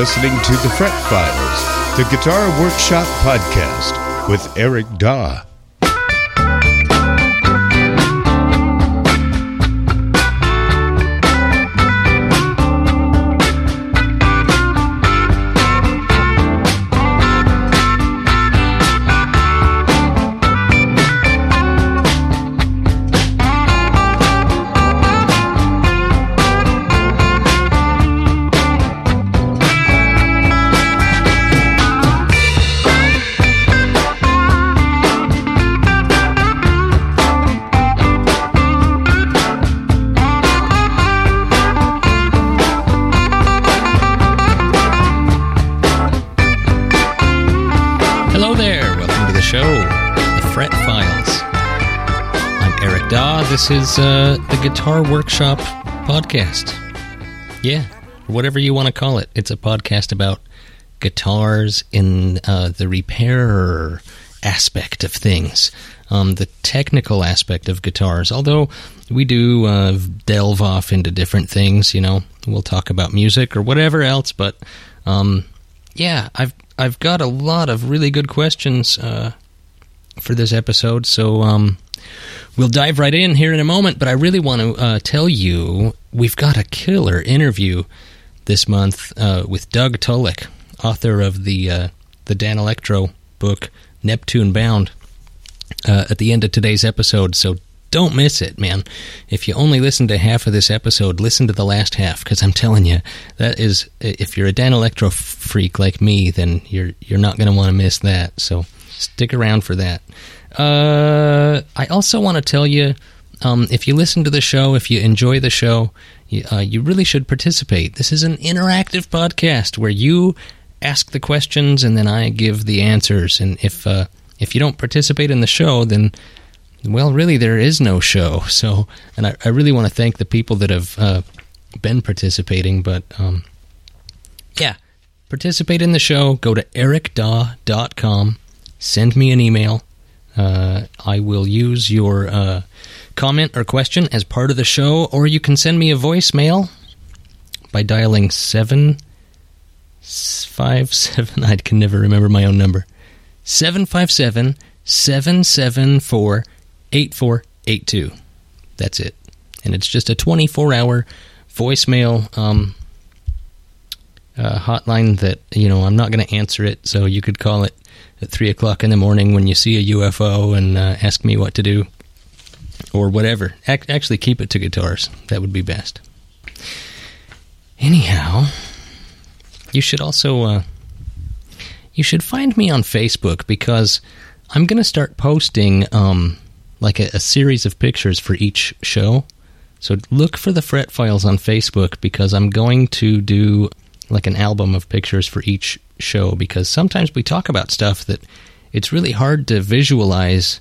listening to the Fret Files, the Guitar Workshop podcast with Eric Daw. This is uh, the Guitar Workshop podcast. Yeah, whatever you want to call it. It's a podcast about guitars in uh, the repair aspect of things, um, the technical aspect of guitars. Although we do uh, delve off into different things, you know, we'll talk about music or whatever else, but. Um, yeah, I've I've got a lot of really good questions uh, for this episode, so um, we'll dive right in here in a moment. But I really want to uh, tell you we've got a killer interview this month uh, with Doug Tulloch, author of the uh, the Danelectro book Neptune Bound. Uh, at the end of today's episode, so don't miss it, man. If you only listen to half of this episode, listen to the last half because I'm telling you, that is if you're a Danelectro freak like me, then you're you're not going to want to miss that. So stick around for that. Uh, I also want to tell you, um, if you listen to the show, if you enjoy the show, you, uh, you really should participate. This is an interactive podcast where you ask the questions and then I give the answers. And if uh, if you don't participate in the show, then well, really, there is no show. So, and I, I really want to thank the people that have uh, been participating. But um, yeah, participate in the show. Go to ericdaw.com. Send me an email. Uh, I will use your uh, comment or question as part of the show, or you can send me a voicemail by dialing seven five seven. I can never remember my own number. Seven five seven seven seven four. 8482. That's it. And it's just a 24 hour voicemail um, uh, hotline that, you know, I'm not going to answer it. So you could call it at 3 o'clock in the morning when you see a UFO and uh, ask me what to do or whatever. Ac- actually, keep it to guitars. That would be best. Anyhow, you should also. Uh, you should find me on Facebook because I'm going to start posting. Um, like a, a, series of pictures for each show. So look for the Fret Files on Facebook because I'm going to do like an album of pictures for each show because sometimes we talk about stuff that it's really hard to visualize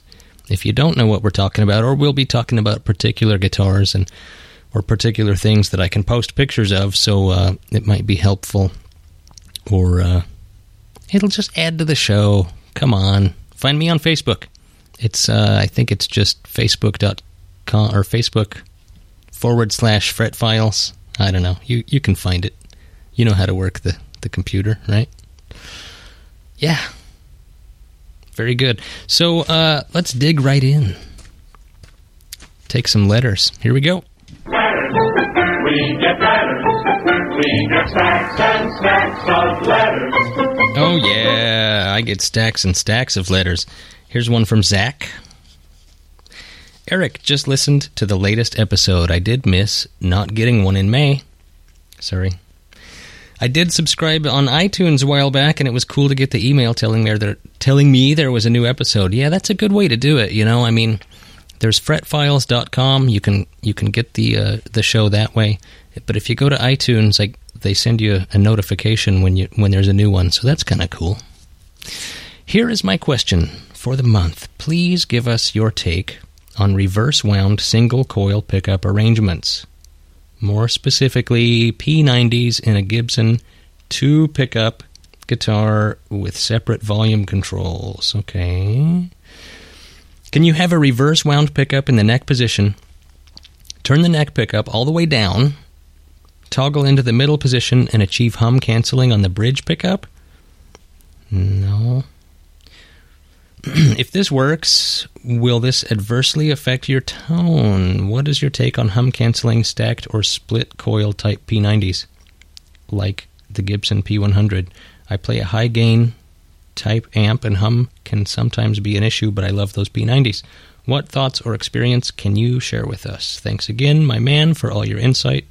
if you don't know what we're talking about or we'll be talking about particular guitars and or particular things that I can post pictures of so uh, it might be helpful or uh, it'll just add to the show. Come on, find me on Facebook. It's uh, I think it's just facebook.com or Facebook forward slash fret files. I don't know. You you can find it. You know how to work the, the computer, right? Yeah. Very good. So uh, let's dig right in. Take some letters. Here we go. Letters. We get letters. We get stacks and stacks of letters. Oh yeah, I get stacks and stacks of letters. Here's one from Zach. Eric just listened to the latest episode. I did miss not getting one in May. Sorry. I did subscribe on iTunes a while back, and it was cool to get the email telling me there, telling me there was a new episode. Yeah, that's a good way to do it. You know, I mean, there's fretfiles.com. You can you can get the uh, the show that way. But if you go to iTunes, like they send you a notification when you when there's a new one. So that's kind of cool. Here is my question for the month. Please give us your take on reverse wound single coil pickup arrangements. More specifically, P90s in a Gibson 2 pickup guitar with separate volume controls. Okay. Can you have a reverse wound pickup in the neck position? Turn the neck pickup all the way down toggle into the middle position and achieve hum canceling on the bridge pickup? No. if this works, will this adversely affect your tone? What is your take on hum canceling stacked or split coil type P90s? Like the Gibson P100. I play a high gain type amp, and hum can sometimes be an issue, but I love those P90s. What thoughts or experience can you share with us? Thanks again, my man, for all your insight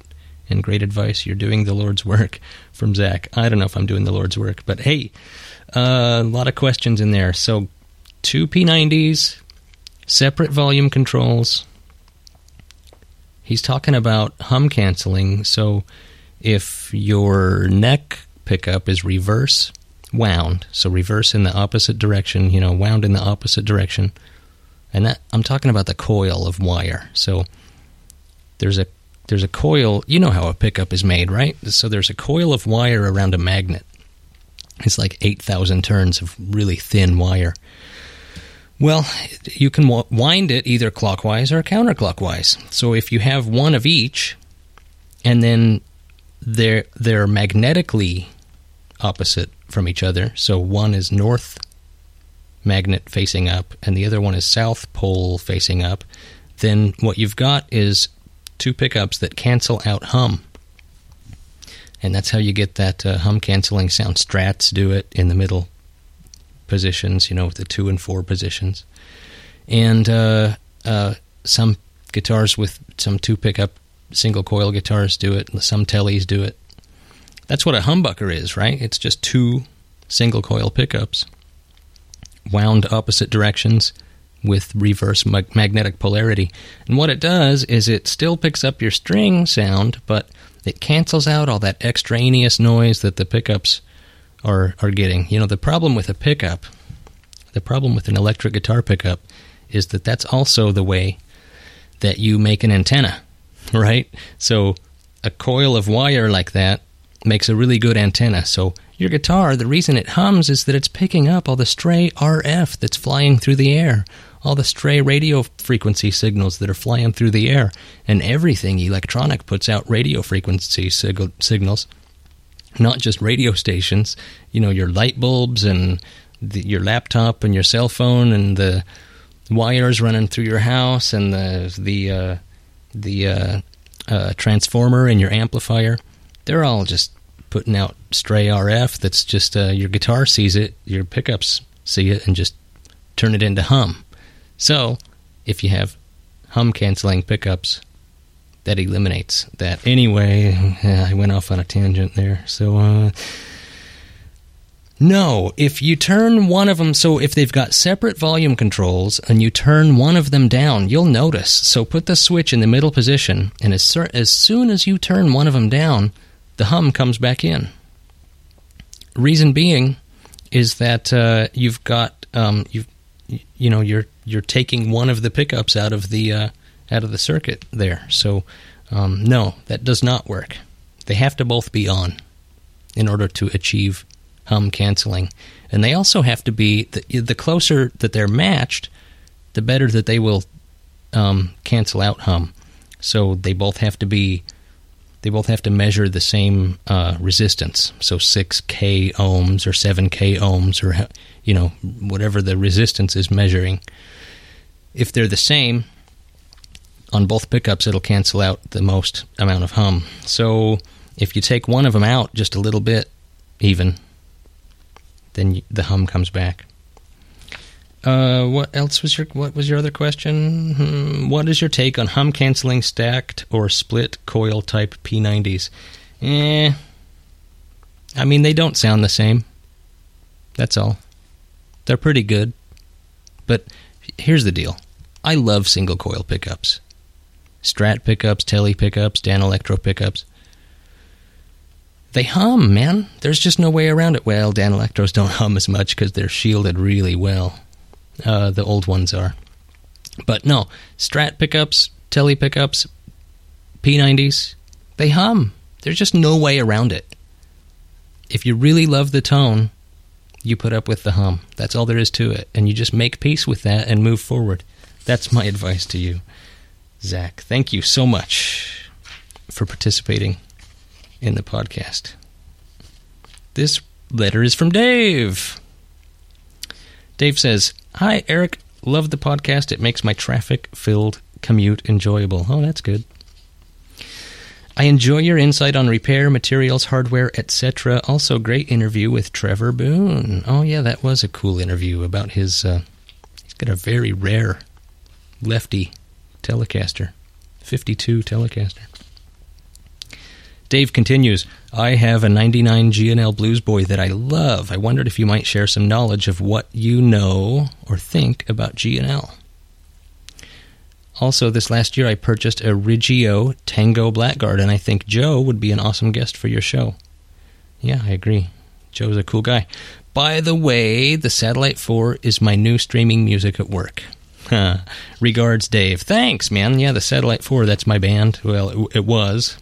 and great advice. You're doing the Lord's work from Zach. I don't know if I'm doing the Lord's work, but hey, uh, a lot of questions in there. So, two P90s, separate volume controls. He's talking about hum canceling. So, if your neck pickup is reverse wound, so reverse in the opposite direction, you know, wound in the opposite direction, and that I'm talking about the coil of wire. So there's a there's a coil. You know how a pickup is made, right? So there's a coil of wire around a magnet. It's like eight thousand turns of really thin wire. Well, you can wind it either clockwise or counterclockwise. So if you have one of each, and then they're they're magnetically opposite from each other. So one is north magnet facing up and the other one is south pole facing up. Then what you've got is two pickups that cancel out hum. And that's how you get that uh, hum canceling sound. Strats do it in the middle positions, you know, with the two and four positions. And uh, uh, some guitars with some two pickup single coil guitars do it, some tellies do it. That's what a humbucker is, right? It's just two single coil pickups wound opposite directions with reverse mag- magnetic polarity. And what it does is it still picks up your string sound, but it cancels out all that extraneous noise that the pickups are are getting. You know, the problem with a pickup, the problem with an electric guitar pickup is that that's also the way that you make an antenna, right? So a coil of wire like that makes a really good antenna. So your guitar, the reason it hums is that it's picking up all the stray RF that's flying through the air, all the stray radio frequency signals that are flying through the air, and everything electronic puts out radio frequency sig- signals, not just radio stations. You know, your light bulbs and the, your laptop and your cell phone and the wires running through your house and the the uh, the uh, uh, transformer in your amplifier they're all just putting out stray RF that's just uh, your guitar sees it, your pickups see it, and just turn it into hum. So, if you have hum canceling pickups, that eliminates that. Anyway, I went off on a tangent there. So, uh, no, if you turn one of them, so if they've got separate volume controls and you turn one of them down, you'll notice. So put the switch in the middle position, and as, as soon as you turn one of them down, the hum comes back in. Reason being is that uh, you've got um, you you know you're you're taking one of the pickups out of the uh, out of the circuit there. So um, no, that does not work. They have to both be on in order to achieve hum canceling, and they also have to be the, the closer that they're matched, the better that they will um, cancel out hum. So they both have to be they both have to measure the same uh, resistance. So 6k ohms or 7k ohms or you know whatever the resistance is measuring. If they're the same on both pickups, it'll cancel out the most amount of hum. So if you take one of them out just a little bit, even, then the hum comes back. Uh, what else was your what was your other question? Hmm, what is your take on hum canceling stacked or split coil type P90s? Eh, I mean they don't sound the same. That's all. They're pretty good, but here's the deal: I love single coil pickups, Strat pickups, Tele pickups, Danelectro pickups. They hum, man. There's just no way around it. Well, Danelectros don't hum as much because they're shielded really well. Uh, the old ones are. But no, Strat pickups, Tele pickups, P90s, they hum. There's just no way around it. If you really love the tone, you put up with the hum. That's all there is to it. And you just make peace with that and move forward. That's my advice to you, Zach. Thank you so much for participating in the podcast. This letter is from Dave. Dave says, Hi, Eric. Love the podcast. It makes my traffic filled commute enjoyable. Oh, that's good. I enjoy your insight on repair, materials, hardware, etc. Also, great interview with Trevor Boone. Oh, yeah, that was a cool interview about his. Uh, he's got a very rare lefty Telecaster, 52 Telecaster. Dave continues, I have a 99 G&L Blues Boy that I love. I wondered if you might share some knowledge of what you know or think about G&L. Also, this last year I purchased a Riggio Tango Blackguard, and I think Joe would be an awesome guest for your show. Yeah, I agree. Joe's a cool guy. By the way, the Satellite 4 is my new streaming music at work. Regards, Dave. Thanks, man. Yeah, the Satellite 4, that's my band. Well, it, it was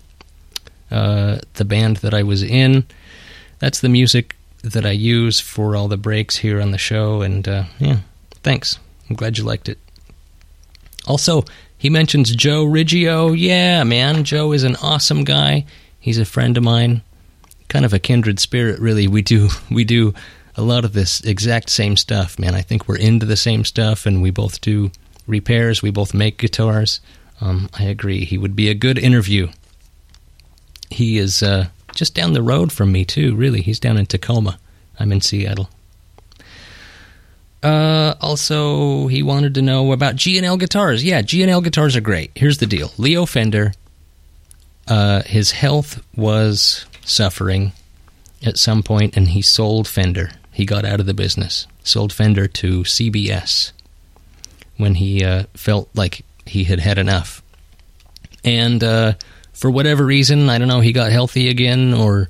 uh, the band that I was in. That's the music that I use for all the breaks here on the show. And uh, yeah, thanks. I'm glad you liked it. Also, he mentions Joe Riggio. Yeah, man, Joe is an awesome guy. He's a friend of mine. Kind of a kindred spirit, really. We do we do a lot of this exact same stuff, man. I think we're into the same stuff, and we both do repairs. We both make guitars. Um, I agree. He would be a good interview he is uh, just down the road from me too. Really, he's down in Tacoma. I'm in Seattle. Uh, also, he wanted to know about G&L guitars. Yeah, G&L guitars are great. Here's the deal: Leo Fender. Uh, his health was suffering at some point, and he sold Fender. He got out of the business, sold Fender to CBS when he uh, felt like he had had enough, and uh, for whatever reason, I don't know, he got healthy again, or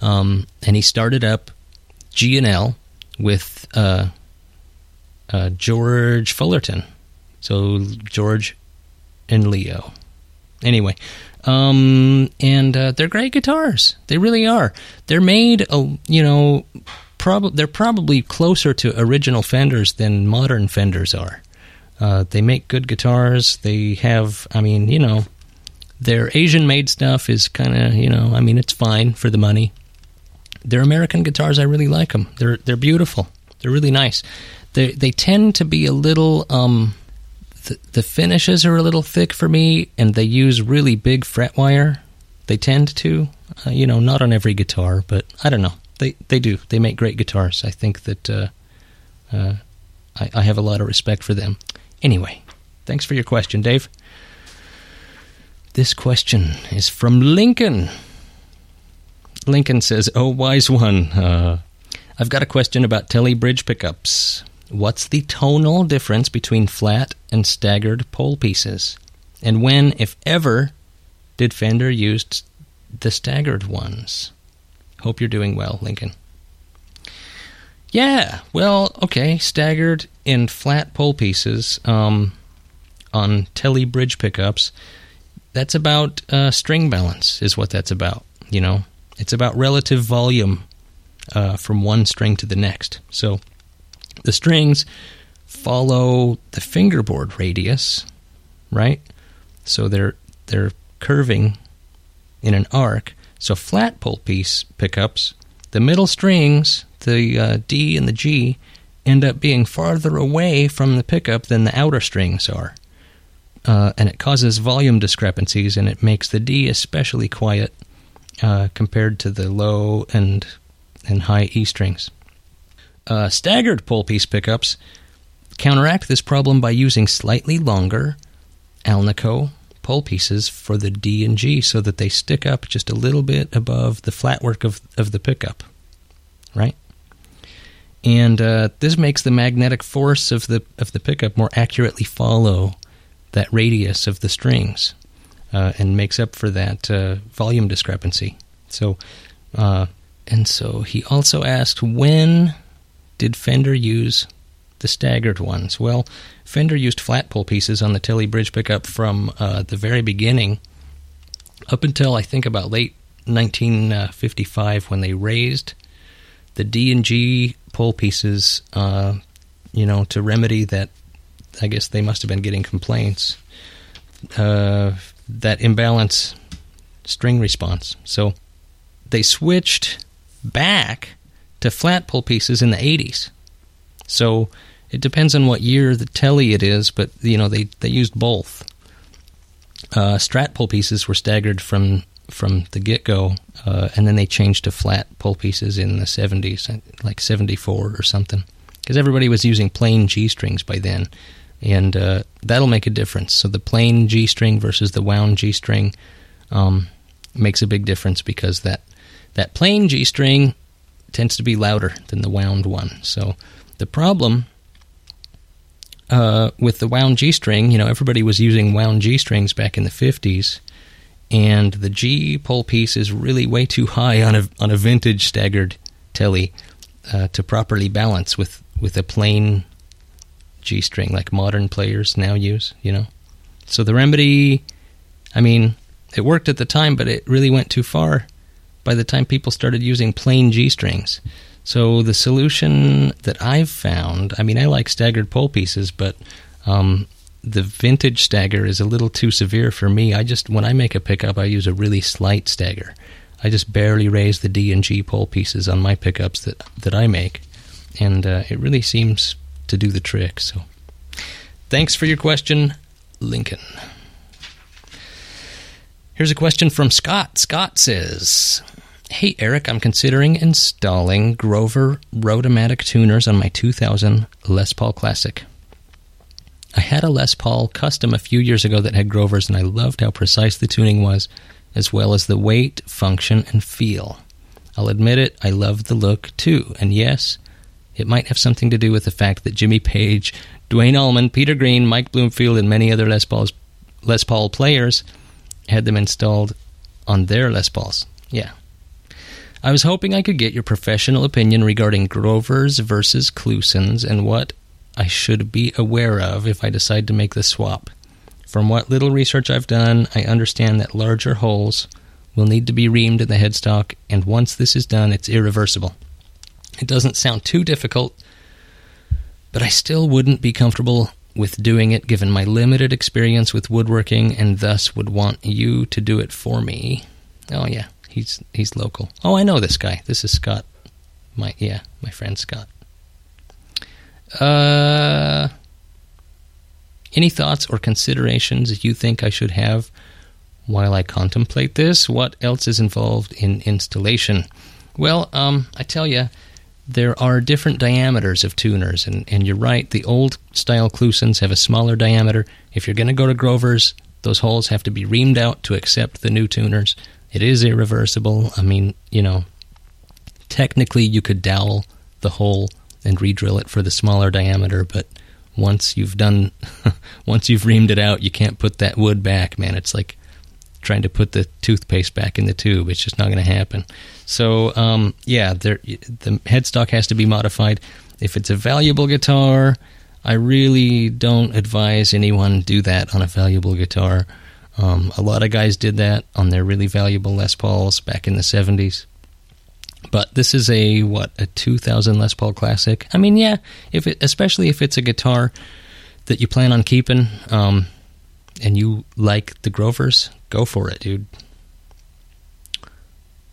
um, and he started up G and L with uh, uh, George Fullerton. So George and Leo. Anyway, um, and uh, they're great guitars. They really are. They're made, uh, you know, prob- they're probably closer to original Fenders than modern Fenders are. Uh, they make good guitars. They have, I mean, you know, their Asian made stuff is kind of, you know, I mean, it's fine for the money. Their American guitars, I really like them. They're they're beautiful. They're really nice. They they tend to be a little um the, the finishes are a little thick for me and they use really big fret wire. They tend to, uh, you know, not on every guitar, but I don't know. They they do. They make great guitars. I think that uh, uh, I, I have a lot of respect for them. Anyway, thanks for your question, Dave. This question is from Lincoln. Lincoln says, Oh, wise one, uh, I've got a question about Tele bridge pickups. What's the tonal difference between flat and staggered pole pieces? And when, if ever, did Fender use the staggered ones? Hope you're doing well, Lincoln. Yeah, well, okay, staggered in flat pole pieces um, on Tele bridge pickups that's about uh, string balance, is what that's about. You know, it's about relative volume uh, from one string to the next. So the strings follow the fingerboard radius, right? So they're they're curving in an arc. So flat pole piece pickups, the middle strings, the uh, D and the G, end up being farther away from the pickup than the outer strings are uh, and it causes volume discrepancies, and it makes the D especially quiet uh, compared to the low and and high E strings. Uh, staggered pole piece pickups counteract this problem by using slightly longer Alnico pole pieces for the D and G, so that they stick up just a little bit above the flatwork of of the pickup, right? And uh, this makes the magnetic force of the of the pickup more accurately follow that radius of the strings uh, and makes up for that uh, volume discrepancy. So, uh, and so he also asked when did Fender use the staggered ones? Well, Fender used flat pole pieces on the Tele bridge pickup from uh, the very beginning up until I think about late 1955 when they raised the D and G pole pieces, uh, you know, to remedy that I guess they must have been getting complaints. Uh, that imbalance string response. So they switched back to flat pole pieces in the 80s. So it depends on what year the telly it is, but you know they, they used both. Uh, strat pole pieces were staggered from from the get go, uh, and then they changed to flat pole pieces in the 70s, like 74 or something, because everybody was using plain G strings by then, and uh, that'll make a difference. So the plain G string versus the wound G string um, makes a big difference because that that plain G string tends to be louder than the wound one. So the problem uh, with the wound G string, you know, everybody was using wound G strings back in the 50s, and the G pole piece is really way too high on a on a vintage staggered telly uh, to properly balance with with a plain G string like modern players now use. You know, so the remedy, I mean, it worked at the time, but it really went too far by the time people started using plain G strings. So the solution that I've found, I mean, I like staggered pole pieces, but um, the vintage stagger is a little too severe for me. I just when I make a pickup, I use a really slight stagger. I just barely raise the D and G pole pieces on my pickups that that I make, and uh, it really seems to do the trick. So, thanks for your question, Lincoln. Here's a question from Scott. Scott says, Hey Eric, I'm considering installing Grover Rotomatic tuners on my 2000 Les Paul Classic. I had a Les Paul custom a few years ago that had Grovers, and I loved how precise the tuning was, as well as the weight, function, and feel. I'll admit it, I loved the look too, and yes, it might have something to do with the fact that Jimmy Page, Duane Allman, Peter Green, Mike Bloomfield, and many other Les, Pauls, Les Paul players had them installed on their Les Pauls. Yeah, I was hoping I could get your professional opinion regarding Grovers versus Klusons and what I should be aware of if I decide to make the swap. From what little research I've done, I understand that larger holes will need to be reamed in the headstock, and once this is done, it's irreversible. It doesn't sound too difficult, but I still wouldn't be comfortable with doing it given my limited experience with woodworking and thus would want you to do it for me. Oh, yeah. He's he's local. Oh, I know this guy. This is Scott. My yeah, my friend Scott. Uh, any thoughts or considerations you think I should have while I contemplate this? What else is involved in installation? Well, um, I tell you, there are different diameters of tuners, and, and you're right. The old style Klusons have a smaller diameter. If you're going to go to Grover's, those holes have to be reamed out to accept the new tuners. It is irreversible. I mean, you know, technically you could dowel the hole and re-drill it for the smaller diameter, but once you've done, once you've reamed it out, you can't put that wood back, man. It's like trying to put the toothpaste back in the tube. It's just not going to happen. So, um, yeah, there, the headstock has to be modified. If it's a valuable guitar, I really don't advise anyone do that on a valuable guitar. Um, a lot of guys did that on their really valuable Les Pauls back in the 70s. But this is a what a 2000 Les Paul Classic. I mean, yeah, if it, especially if it's a guitar that you plan on keeping, um, and you like the Grovers, go for it, dude.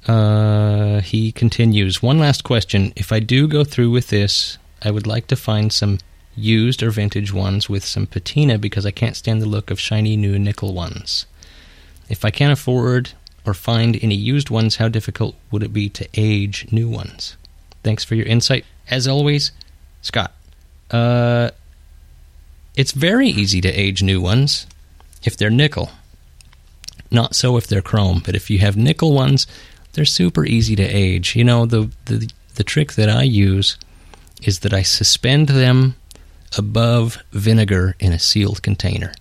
Uh, he continues. One last question: If I do go through with this, I would like to find some used or vintage ones with some patina because I can't stand the look of shiny new nickel ones. If I can't afford or find any used ones, how difficult would it be to age new ones? Thanks for your insight. As always, Scott. Uh, it's very easy to age new ones if they're nickel. Not so if they're chrome, but if you have nickel ones, they're super easy to age. You know, the, the, the trick that I use is that I suspend them above vinegar in a sealed container.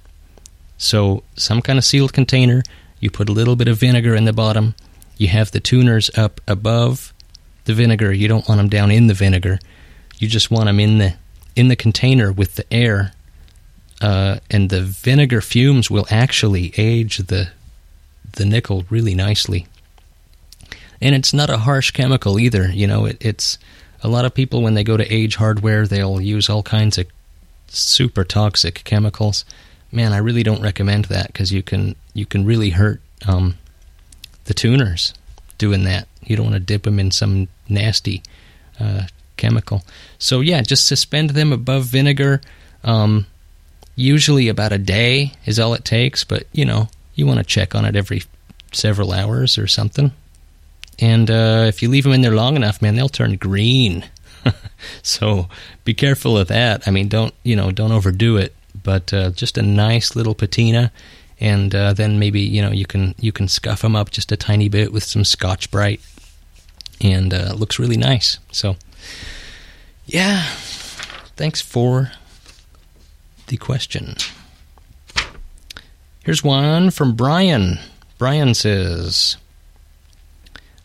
So, some kind of sealed container, you put a little bit of vinegar in the bottom, you have the tuners up above the vinegar. You don't want them down in the vinegar. You just want them in the in the container with the air, uh, and the vinegar fumes will actually age the the nickel really nicely. And it's not a harsh chemical either. You know, it, it's a lot of people when they go to age hardware, they'll use all kinds of super toxic chemicals. Man, I really don't recommend that because you can you can really hurt um, the tuners. doing that. You don't want to dip them in some nasty uh, chemical. So yeah, just suspend them above vinegar. Um, usually about a day is all it takes, but you know you want to check on it every several hours or something. And uh, if you leave them in there long enough, man, they'll turn green. so be careful of that. I mean, don't you know, don't overdo it. But uh, just a nice little patina, and uh, then maybe you know you can you can scuff them up just a tiny bit with some Scotch Brite, and uh, it looks really nice. So, yeah, thanks for the question. Here's one from Brian. Brian says,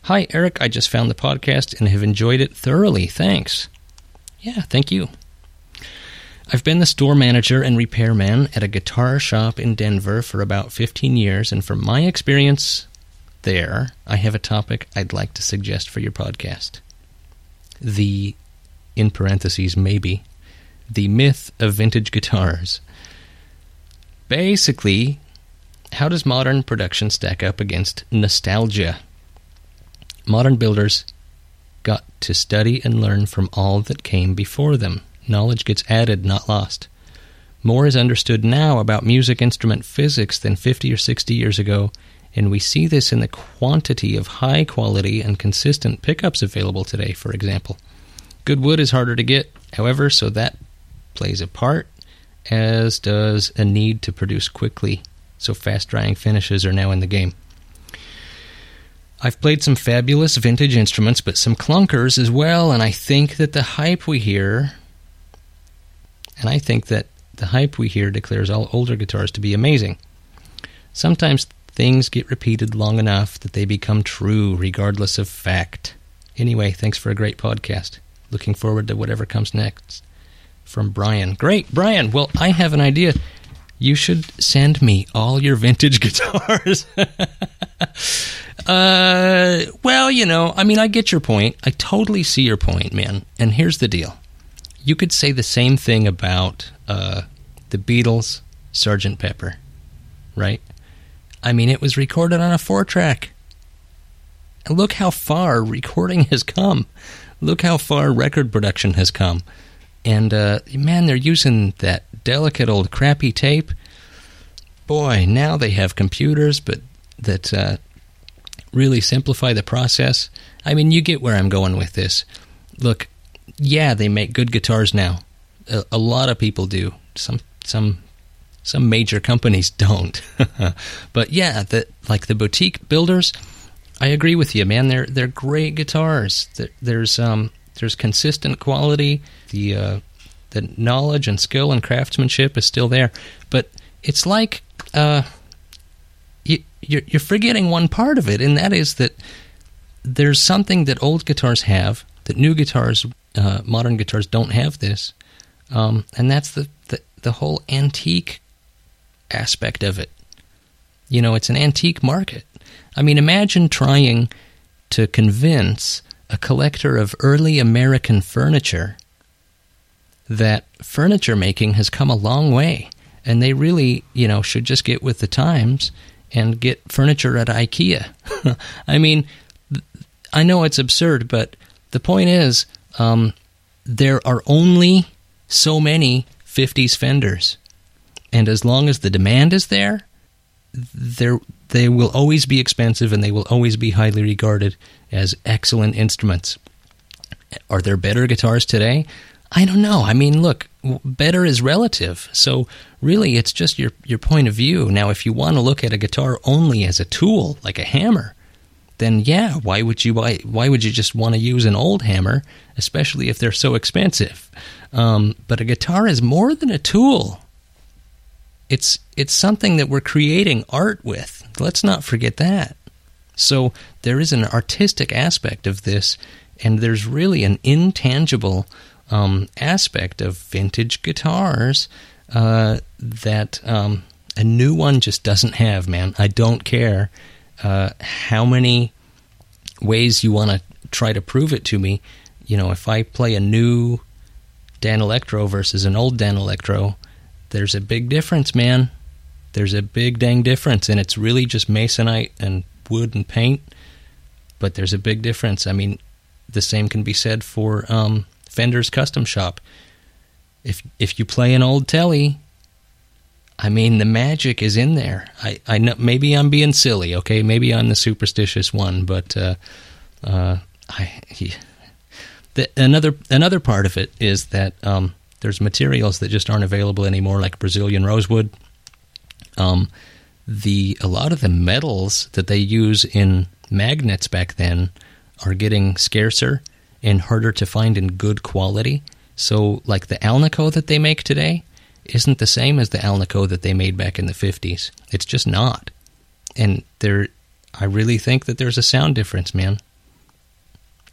Hi, Eric. I just found the podcast and have enjoyed it thoroughly. Thanks. Yeah, thank you. I've been the store manager and repairman at a guitar shop in Denver for about 15 years, and from my experience there, I have a topic I'd like to suggest for your podcast. The, in parentheses, maybe, the myth of vintage guitars. Basically, how does modern production stack up against nostalgia? Modern builders got to study and learn from all that came before them. Knowledge gets added, not lost. More is understood now about music instrument physics than 50 or 60 years ago, and we see this in the quantity of high quality and consistent pickups available today, for example. Good wood is harder to get, however, so that plays a part, as does a need to produce quickly, so fast drying finishes are now in the game. I've played some fabulous vintage instruments, but some clunkers as well, and I think that the hype we hear, and I think that the hype we hear declares all older guitars to be amazing. Sometimes things get repeated long enough that they become true, regardless of fact. Anyway, thanks for a great podcast. Looking forward to whatever comes next. From Brian. Great, Brian. Well, I have an idea. You should send me all your vintage guitars. uh, well, you know, I mean, I get your point. I totally see your point, man. And here's the deal you could say the same thing about uh, the Beatles' Sgt. Pepper, right? I mean, it was recorded on a four track. And look how far recording has come. Look how far record production has come. And uh, man, they're using that delicate old crappy tape. Boy, now they have computers, but that uh, really simplify the process. I mean, you get where I'm going with this. Look, yeah, they make good guitars now. A, a lot of people do. Some some some major companies don't. but yeah, the like the boutique builders, I agree with you, man. They're they're great guitars. There's um there's consistent quality. The uh, the knowledge and skill and craftsmanship is still there, but it's like uh, you're, you're forgetting one part of it, and that is that there's something that old guitars have that new guitars, uh, modern guitars, don't have. This, um, and that's the, the the whole antique aspect of it. You know, it's an antique market. I mean, imagine trying to convince a collector of early American furniture that furniture making has come a long way and they really, you know, should just get with the times and get furniture at IKEA. I mean, I know it's absurd, but the point is, um, there are only so many 50s fenders. And as long as the demand is there, there they will always be expensive and they will always be highly regarded as excellent instruments. Are there better guitars today? I don't know. I mean, look, better is relative. So really, it's just your your point of view. Now, if you want to look at a guitar only as a tool, like a hammer, then yeah, why would you why, why would you just want to use an old hammer, especially if they're so expensive? Um, but a guitar is more than a tool. It's it's something that we're creating art with. Let's not forget that. So there is an artistic aspect of this, and there's really an intangible um, aspect of vintage guitars uh, that um, a new one just doesn't have, man. I don't care uh, how many ways you want to try to prove it to me. You know, if I play a new Danelectro versus an old Danelectro, there's a big difference, man. There's a big dang difference, and it's really just masonite and wood and paint. but there's a big difference. I mean, the same can be said for um, Fender's Custom Shop. If if you play an old telly, I mean, the magic is in there. I, I know maybe I'm being silly, okay? Maybe I'm the superstitious one, but uh, uh, I he, the, another another part of it is that um, there's materials that just aren't available anymore, like Brazilian rosewood. Um, the a lot of the metals that they use in magnets back then are getting scarcer and harder to find in good quality. So, like the Alnico that they make today isn't the same as the Alnico that they made back in the 50s. It's just not. And there, I really think that there's a sound difference, man.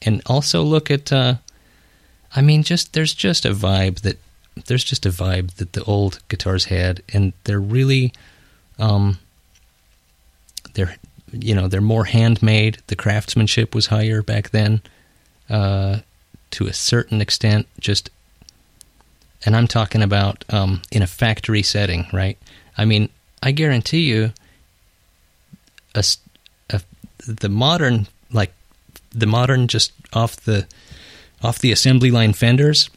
And also look at, uh, I mean, just there's just a vibe that there's just a vibe that the old guitars had, and they're really, um, they're you know they're more handmade. The craftsmanship was higher back then, uh, to a certain extent. Just, and I'm talking about um, in a factory setting, right? I mean, I guarantee you, a, a the modern like the modern just off the off the assembly line fenders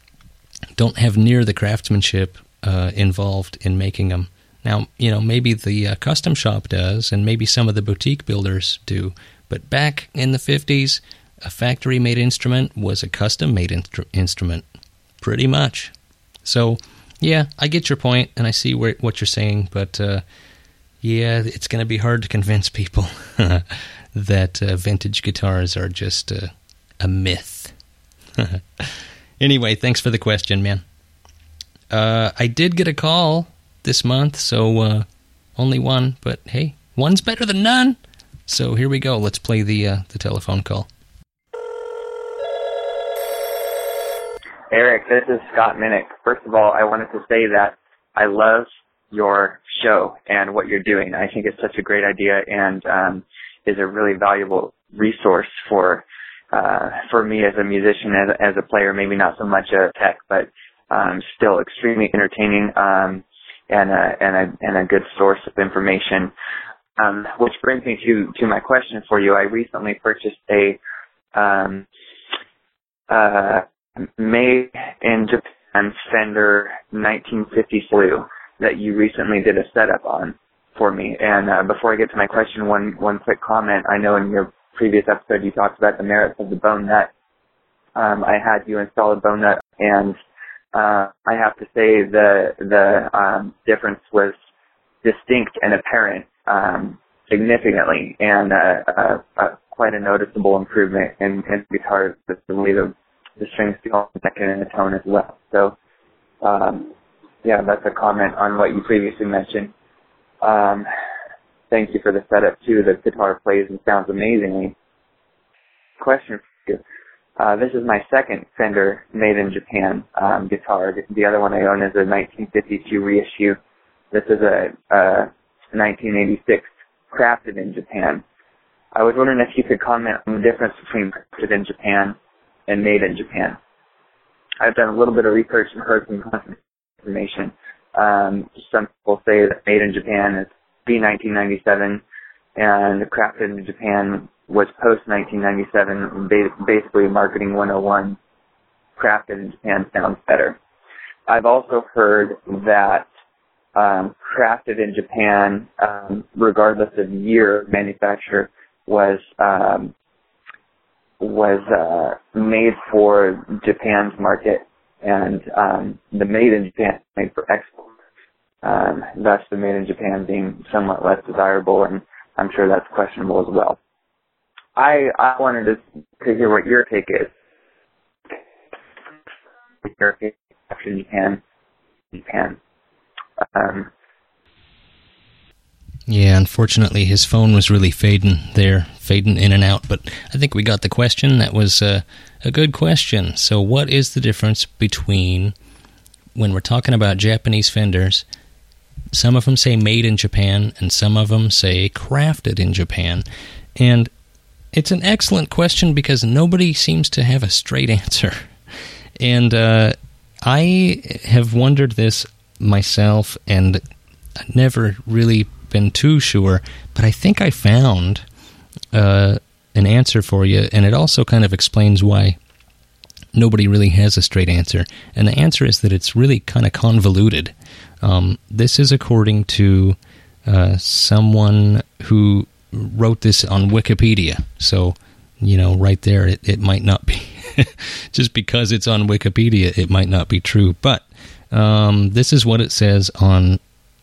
don't have near the craftsmanship uh, involved in making them. Now, you know, maybe the uh, custom shop does, and maybe some of the boutique builders do. But back in the 50s, a factory made instrument was a custom made instru- instrument, pretty much. So, yeah, I get your point, and I see where, what you're saying, but uh, yeah, it's going to be hard to convince people that uh, vintage guitars are just a myth. anyway, thanks for the question, man. Uh, I did get a call this month, so uh, only one. But hey, one's better than none. So here we go. Let's play the uh, the telephone call. Eric, this is Scott Minnick. First of all, I wanted to say that I love your show and what you're doing. I think it's such a great idea and um, is a really valuable resource for uh, for me as a musician, as, as a player. Maybe not so much a tech, but um, still extremely entertaining. Um, and a and a and a good source of information. Um, which brings me to to my question for you. I recently purchased a um, uh, made in Japan Fender 1950 Blue that you recently did a setup on for me. And uh, before I get to my question, one one quick comment. I know in your previous episode you talked about the merits of the bone nut. Um, I had you install a bone nut and uh, I have to say the the um, difference was distinct and apparent um, significantly, and uh, uh, uh, quite a noticeable improvement in, in guitar, the, the way the, the strings feel second in the tone as well. So, um, yeah, that's a comment on what you previously mentioned. Um, thank you for the setup too. The guitar plays and sounds amazingly. Question for you uh, this is my second Fender made in Japan um, guitar. The other one I own is a 1952 reissue. This is a, a 1986 crafted in Japan. I was wondering if you could comment on the difference between crafted in Japan and made in Japan. I've done a little bit of research and heard some information. Um, some people say that made in Japan is B1997 and crafted in Japan was post 1997, basically marketing 101, crafted in Japan sounds better. I've also heard that um, crafted in Japan, um, regardless of year manufacture, was um, was uh, made for Japan's market, and um, the made in Japan made for export. Um, thus, the made in Japan being somewhat less desirable, and I'm sure that's questionable as well. I I wanted to to hear what your take is. Your take after you can. Um, yeah, unfortunately, his phone was really fading there, fading in and out. But I think we got the question. That was uh, a good question. So, what is the difference between when we're talking about Japanese fenders? Some of them say made in Japan, and some of them say crafted in Japan. And it's an excellent question because nobody seems to have a straight answer. And uh, I have wondered this myself and never really been too sure, but I think I found uh, an answer for you, and it also kind of explains why nobody really has a straight answer. And the answer is that it's really kind of convoluted. Um, this is according to uh, someone who wrote this on Wikipedia. So, you know, right there, it, it might not be. just because it's on Wikipedia, it might not be true. But um, this is what it says on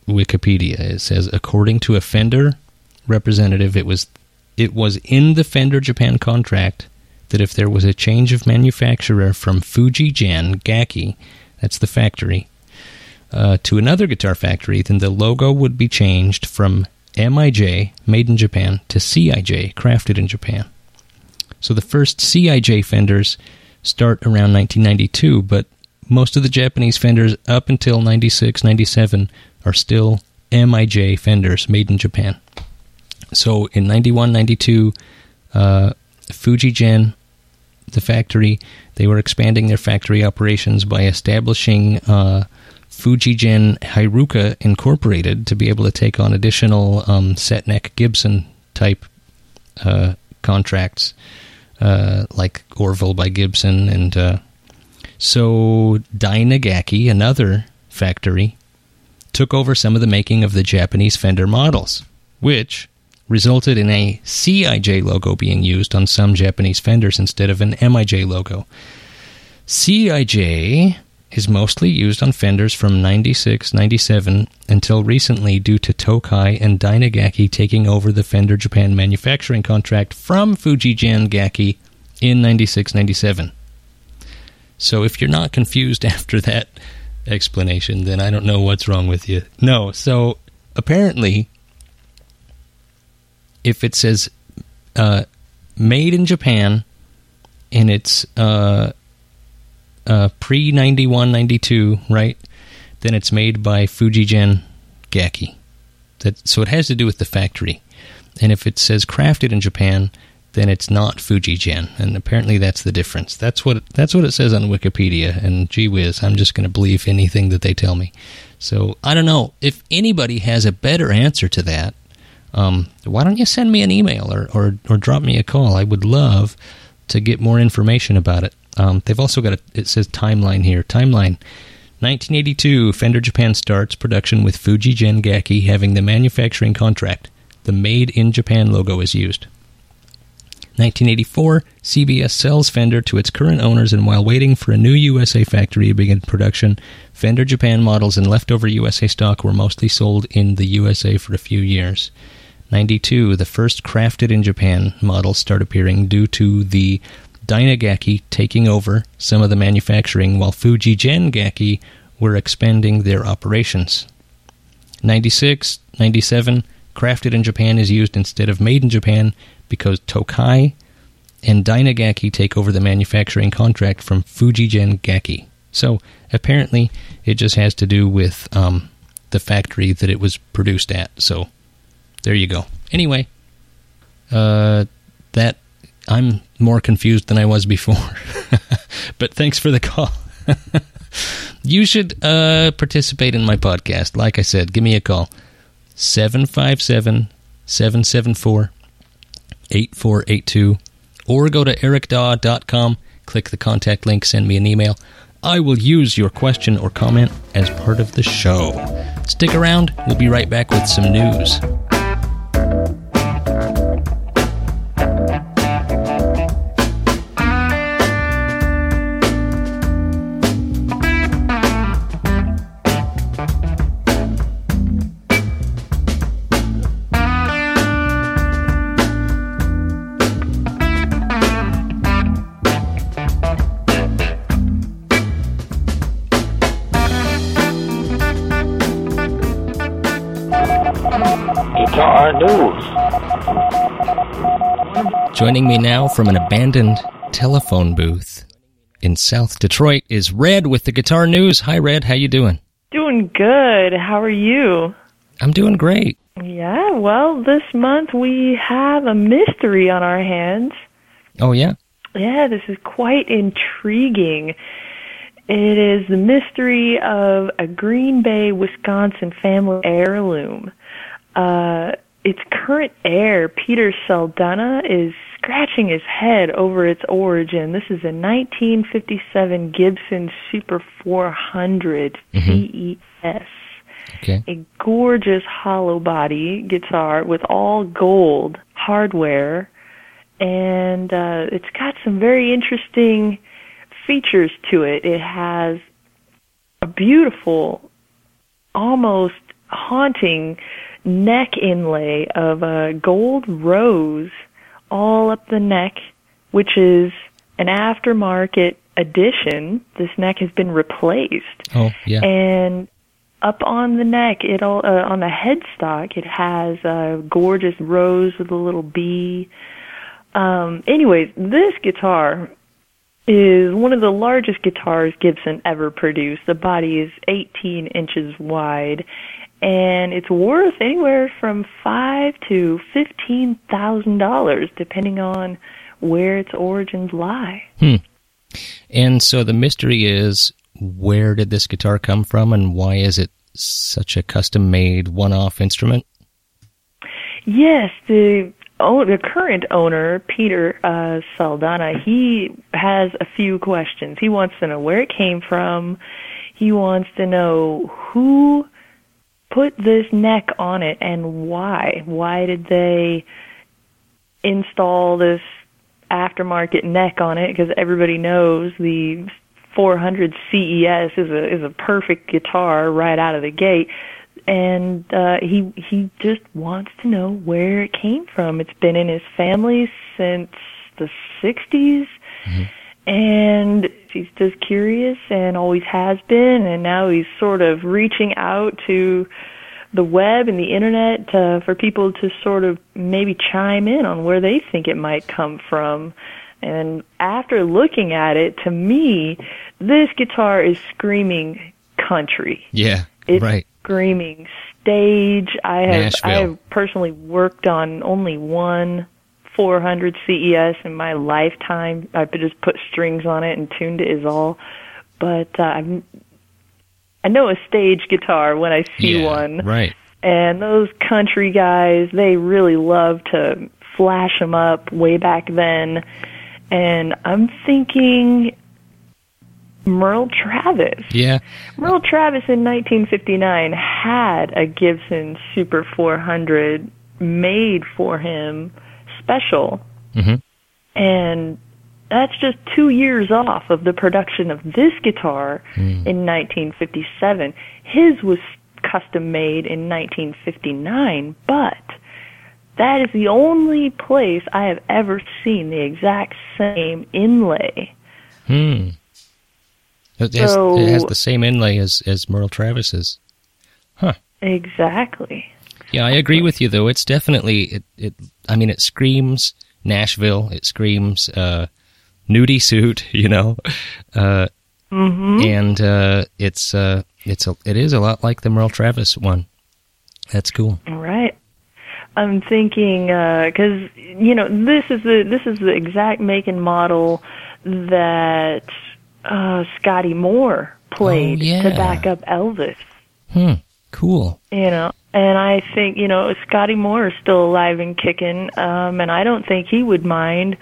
Wikipedia. It says, according to a Fender representative, it was it was in the Fender Japan contract that if there was a change of manufacturer from Fuji Fujigen Gakki, that's the factory, uh, to another guitar factory, then the logo would be changed from MIJ, made in Japan, to CIJ, crafted in Japan. So the first CIJ fenders start around 1992, but most of the Japanese fenders up until 96, 97 are still MIJ fenders made in Japan. So in 91, 92, uh, Fujigen, the factory, they were expanding their factory operations by establishing uh, Fujigen Haruka Incorporated to be able to take on additional um, set neck Gibson type uh, contracts, uh, like Orville by Gibson. And uh, so Dyna Gakki, another factory, took over some of the making of the Japanese Fender models, which resulted in a CIJ logo being used on some Japanese fenders instead of an MIJ logo. CIJ is mostly used on fenders from 96, 97 until recently due to Tokai and Dyna Gakki taking over the Fender Japan manufacturing contract from Fujigen Gakki in 96, 97. So if you're not confused after that explanation, then I don't know what's wrong with you. No, so apparently if it says uh, made in Japan and it's uh, uh, pre 91 92, right? Then it's made by Fujigen Gakki. That, so it has to do with the factory. And if it says crafted in Japan, then it's not Fujigen, and apparently that's the difference. That's what that's what it says on Wikipedia. And gee whiz, I'm just going to believe anything that they tell me. So I don't know if anybody has a better answer to that um, why don't you send me an email or, or, or drop me a call? I would love to get more information about it. Um, they've also got a, it says timeline here. Timeline 1982, Fender Japan starts production with Fujigen Gakki having the manufacturing contract. The Made in Japan logo is used. 1984, CBS sells Fender to its current owners, and while waiting for a new USA factory to begin production, Fender Japan models and leftover USA stock were mostly sold in the USA for a few years. 92, the first crafted in Japan models start appearing due to the Dyna Gakki taking over some of the manufacturing while Fujigen Gakki were expanding their operations. 96, 97, crafted in Japan is used instead of made in Japan because Tokai and Dyna Gakki take over the manufacturing contract from Fujigen Gakki. So apparently it just has to do with um, the factory that it was produced at. So there you go. Anyway, uh, that I'm more confused than I was before. but thanks for the call. you should uh, participate in my podcast. Like I said, give me a call 757 774 8482 or go to ericdaw.com, click the contact link, send me an email. I will use your question or comment as part of the show. Stick around, we'll be right back with some news. Joining me now from an abandoned telephone booth in South Detroit is Red with the Guitar News. Hi, Red. How you doing? Doing good. How are you? I'm doing great. Yeah, well, this month we have a mystery on our hands. Oh yeah. Yeah, this is quite intriguing. It is the mystery of a Green Bay, Wisconsin family heirloom. Uh, its current heir, Peter Saldana, is scratching his head over its origin. This is a 1957 Gibson Super 400 CES. Okay. A gorgeous hollow body guitar with all gold hardware, and uh, it's got some very interesting features to it. It has a beautiful, almost haunting neck inlay of a gold rose all up the neck, which is an aftermarket addition. This neck has been replaced. Oh, yeah. And up on the neck, it all uh, on the headstock, it has a gorgeous rose with a little bee. Um, anyways, this guitar is one of the largest guitars Gibson ever produced. The body is 18 inches wide, and it's worth anywhere from five to fifteen thousand dollars, depending on where its origins lie. Hmm. And so the mystery is where did this guitar come from and why is it such a custom made one off instrument? Yes, the oh, the current owner, Peter uh, Saldana, he has a few questions. He wants to know where it came from. He wants to know who put this neck on it and why. Why did they install this aftermarket neck on it? Because everybody knows the 400 CES is a is a perfect guitar right out of the gate and uh he he just wants to know where it came from. It's been in his family since the 60s. And he's just curious and always has been and now he's sort of reaching out to the web and the internet to, for people to sort of maybe chime in on where they think it might come from. And after looking at it, to me, this guitar is screaming country. Yeah. It's right. screaming stage. I have I have personally worked on only one 400 CES in my lifetime. I've just put strings on it and tuned it is all. But uh, I'm I know a stage guitar when I see yeah. one. Right. And those country guys, they really love to flash them up way back then. And I'm thinking Merle Travis. Yeah. Merle Travis in 1959 had a Gibson Super 400 made for him special. Mhm. And that's just two years off of the production of this guitar in 1957. His was custom made in 1959, but that is the only place I have ever seen the exact same inlay. Hmm. It has, So- it has the same inlay as, as Merle Travis's. Huh. Exactly. Yeah, I agree with you though. It's definitely it. it I mean, it screams Nashville. It screams uh, nudie suit. You know, uh, and uh, it's uh, it's a it is a lot like the Merle Travis one. That's cool. Right. I'm thinking because you know this is the this is the exact make and model that uh, Scotty Moore played Oh, yeah. to back up Elvis. Hmm. Cool. You know, and I think you know Scotty Moore is still alive and kicking, um, and I don't think he would mind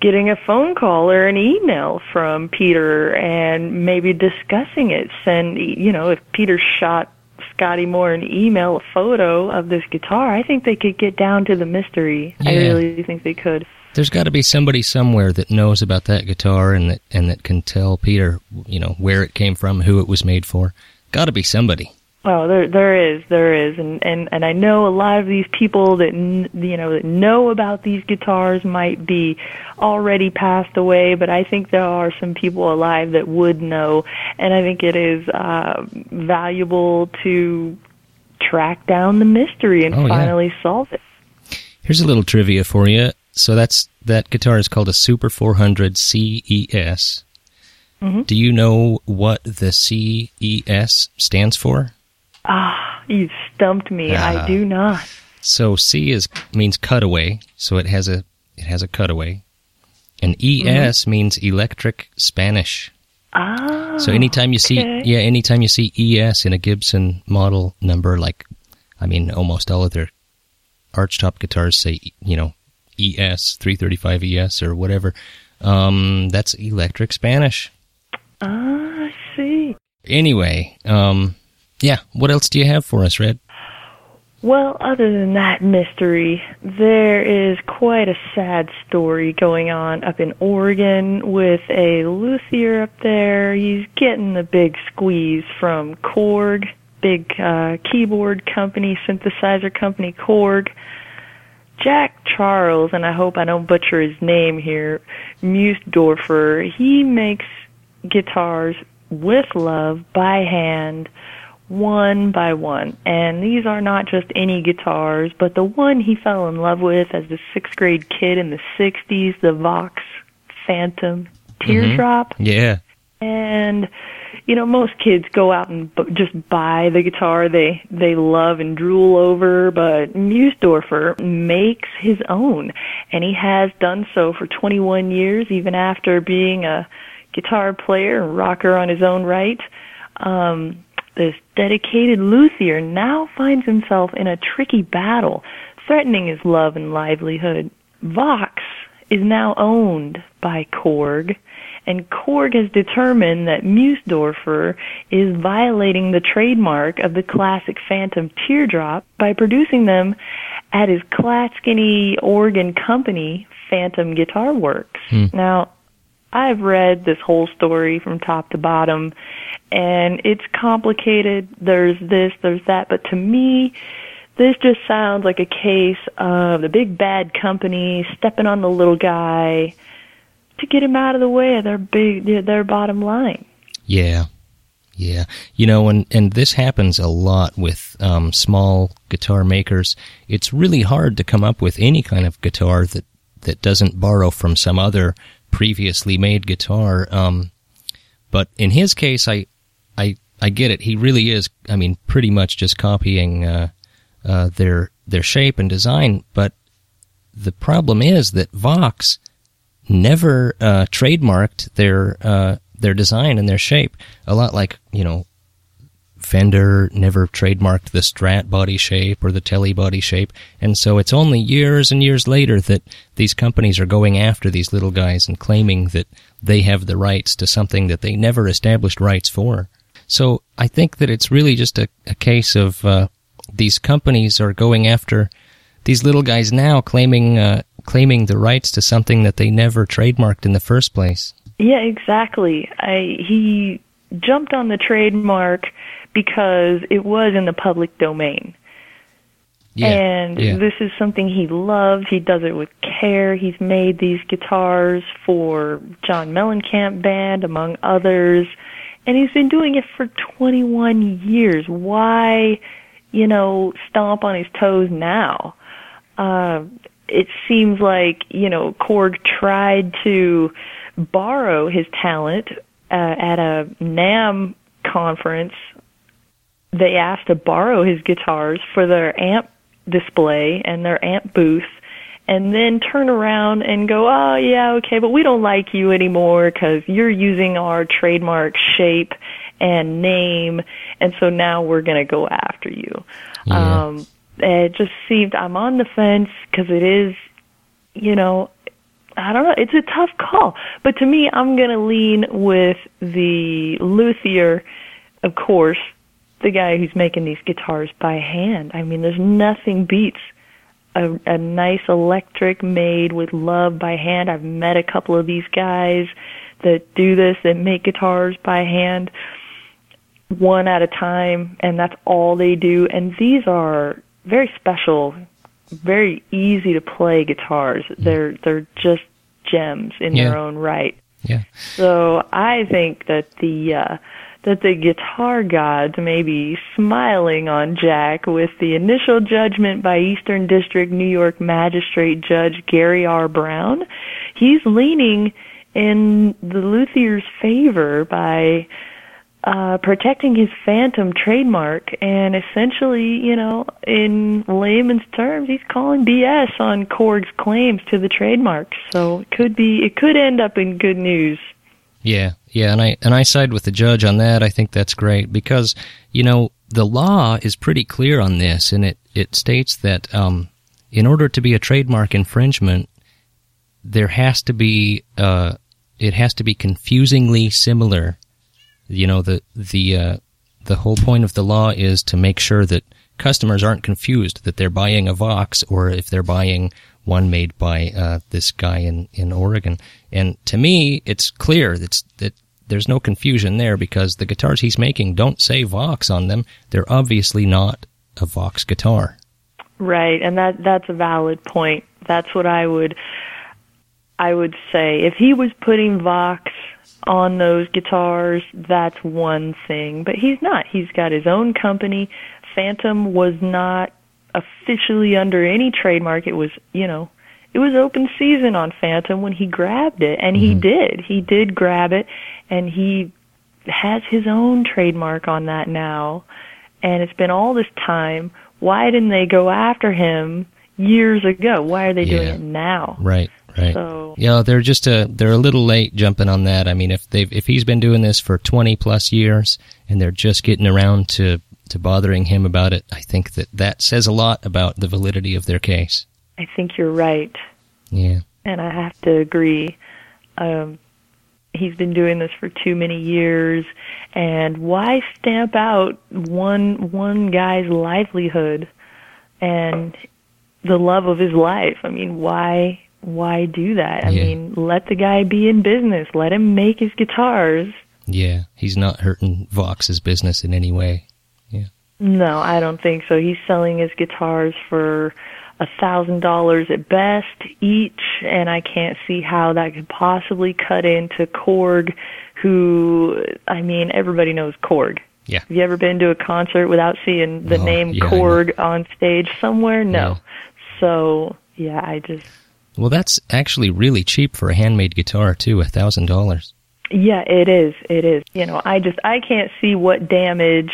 getting a phone call or an email from Peter and maybe discussing it. Send you know if Peter shot Scotty Moore an email, a photo of this guitar, I think they could get down to the mystery. I really think they could. There's got to be somebody somewhere that knows about that guitar and that and that can tell Peter, you know, where it came from, who it was made for. Got to be somebody. Oh, there there is, there is, and and and I know a lot of these people that you know that know about these guitars might be already passed away, but I think there are some people alive that would know, and I think it is uh, valuable to track down the mystery and Oh, yeah. finally solve it. Here's a little trivia for you. So that's that guitar is called a Super 400 CES. Do you know what the CES stands for? Ah, you stumped me. Ah. I do not. So C is means cutaway, so it has a it has a cutaway. And ES means electric Spanish. Ah. So anytime you see okay. yeah, anytime you see ES in a Gibson model number like I mean almost all of their archtop guitars say, you know, ES 335 ES or whatever. Um, that's electric Spanish. Ah, I see. Anyway, um, yeah. What else do you have for us, Red? Well, other than that mystery, there is quite a sad story going on up in Oregon with a luthier up there. He's getting the big squeeze from Korg, big uh, keyboard company, synthesizer company Korg. Jack Charles, and I hope I don't butcher his name here, Musdorfer, he makes guitars with love by hand one by one. And these are not just any guitars, but the one he fell in love with as a sixth grade kid in the 60s, the Vox Phantom Teardrop. Yeah. And you know, most kids go out and b- just buy the guitar they they love and drool over, but Musdorfer makes his own, and he has done so for 21 years, even after being a guitar player and rocker on his own right. Um, this dedicated luthier now finds himself in a tricky battle, threatening his love and livelihood. Vox is now owned by Korg, and Korg has determined that Musdorfer is violating the trademark of the classic Phantom Teardrop by producing them at his Clatskanie Oregon company, Phantom Guitar Works. Hmm. Now, I've read this whole story from top to bottom, and it's complicated. There's this, there's that, but to me, this just sounds like a case of the big bad company stepping on the little guy to get him out of the way of their big, their bottom line. Yeah. Yeah. You know, and, and this happens a lot with um, small guitar makers. It's really hard to come up with any kind of guitar that, that doesn't borrow from some other previously made guitar. Um, but in his case, I, I, I get it. He really is, I mean, pretty much just copying uh, uh, their their shape and design. But the problem is that Vox never uh, trademarked their uh, their design and their shape. A lot like you know, Fender never trademarked the Strat body shape or the Tele body shape, and so it's only years and years later that these companies are going after these little guys and claiming that they have the rights to something that they never established rights for. So I think that it's really just a, a case of uh, these companies are going after these little guys now, claiming uh, claiming the rights to something that they never trademarked in the first place. Yeah, exactly. I he jumped on the trademark because it was in the public domain. Yeah, and yeah. this is something he loves. He does it with care. He's made these guitars for John Mellencamp Band, among others. And he's been doing it for 21 years. Why, you know, stomp on his toes now? Uh, it seems like, you know, Korg tried to borrow his talent uh, at a NAMM conference they asked to borrow his guitars for their amp display and their amp booth and then turn around and go, oh yeah, okay, but we don't like you anymore because you're using our trademark shape and name, and so now we're going to go after you. Yeah. Um, it just seemed I'm on the fence because it is, you know, I don't know. It's a tough call, but to me, I'm going to lean with the luthier, of course, the guy who's making these guitars by hand. I mean, there's nothing beats a, a nice electric made with love by hand. I've met a couple of these guys that do this, that make guitars by hand, one at a time, and that's all they do. And these are very special, very easy to play guitars. They're they're just gems in Yeah. their own right. Yeah. So I think that the uh, that the guitar gods may be smiling on Jack with the initial judgment by Eastern District New York Magistrate Judge Gary R. Brown. He's leaning in the luthier's favor by uh, protecting his phantom trademark and essentially, you know, in layman's terms, he's calling BS on Korg's claims to the trademark. So it could be, it could end up in good news. Yeah, yeah, and I and I side with the judge on that. I think that's great because you know the law is pretty clear on this, and it it states that um, in order to be a trademark infringement, there has to be uh, it has to be confusingly similar. You know the the uh, the whole point of the law is to make sure that customers aren't confused that they're buying a Vox or if they're buying one made by uh, this guy in, in Oregon. And to me, it's clear that's, that there's no confusion there because the guitars he's making don't say Vox on them. They're obviously not a Vox guitar. Right, and that that's a valid point. That's what I would I would say. If he was putting Vox on those guitars, that's one thing. But he's not. He's got his own company. Phantom was not officially under any trademark. It was, you know, it was open season on Phantom when he grabbed it, and he mm-hmm. did. He did grab it, and he has his own trademark on that now. And it's been all this time. Why didn't they go after him years ago? Why are they doing it now? Right, right. So Yeah, they're just a they're a little late jumping on that. I mean, if they've if he's been doing this for twenty plus years and they're just getting around to to bothering him about it, I think that that says a lot about the validity of their case. I think you're right. Yeah, and I have to agree. Um, he's been doing this for too many years, and why stamp out one one guy's livelihood and the love of his life? I mean, why why do that? I Yeah. mean, let the guy be in business. Let him make his guitars. yeah. He's not hurting Vox's business in any way. No, I don't think so. He's selling his guitars for a thousand dollars at best each, and I can't see how that could possibly cut into Korg, who I mean everybody knows Korg. Yeah. Have you ever been to a concert without seeing the Oh, name yeah, Korg on stage somewhere? No. Yeah. So yeah, I just Well, that's actually really cheap for a handmade guitar too, a thousand dollars. Yeah, it is. It is. You know, I just I can't see what damage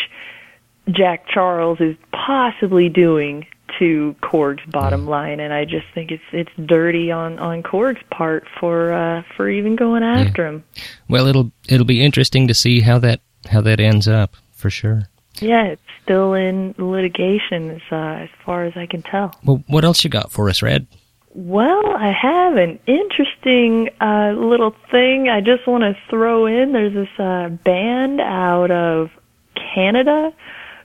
Jack Charles is possibly doing to Korg's bottom line, and I just think it's it's dirty on on Korg's part for uh for even going after him. Well, it'll it'll be interesting to see how that how that ends up for sure. Yeah, it's still in litigation as uh, as far as I can tell. Well, what else you got for us, Red? Well, I have an interesting uh, little thing I just want to throw in. There's this uh, band out of Canada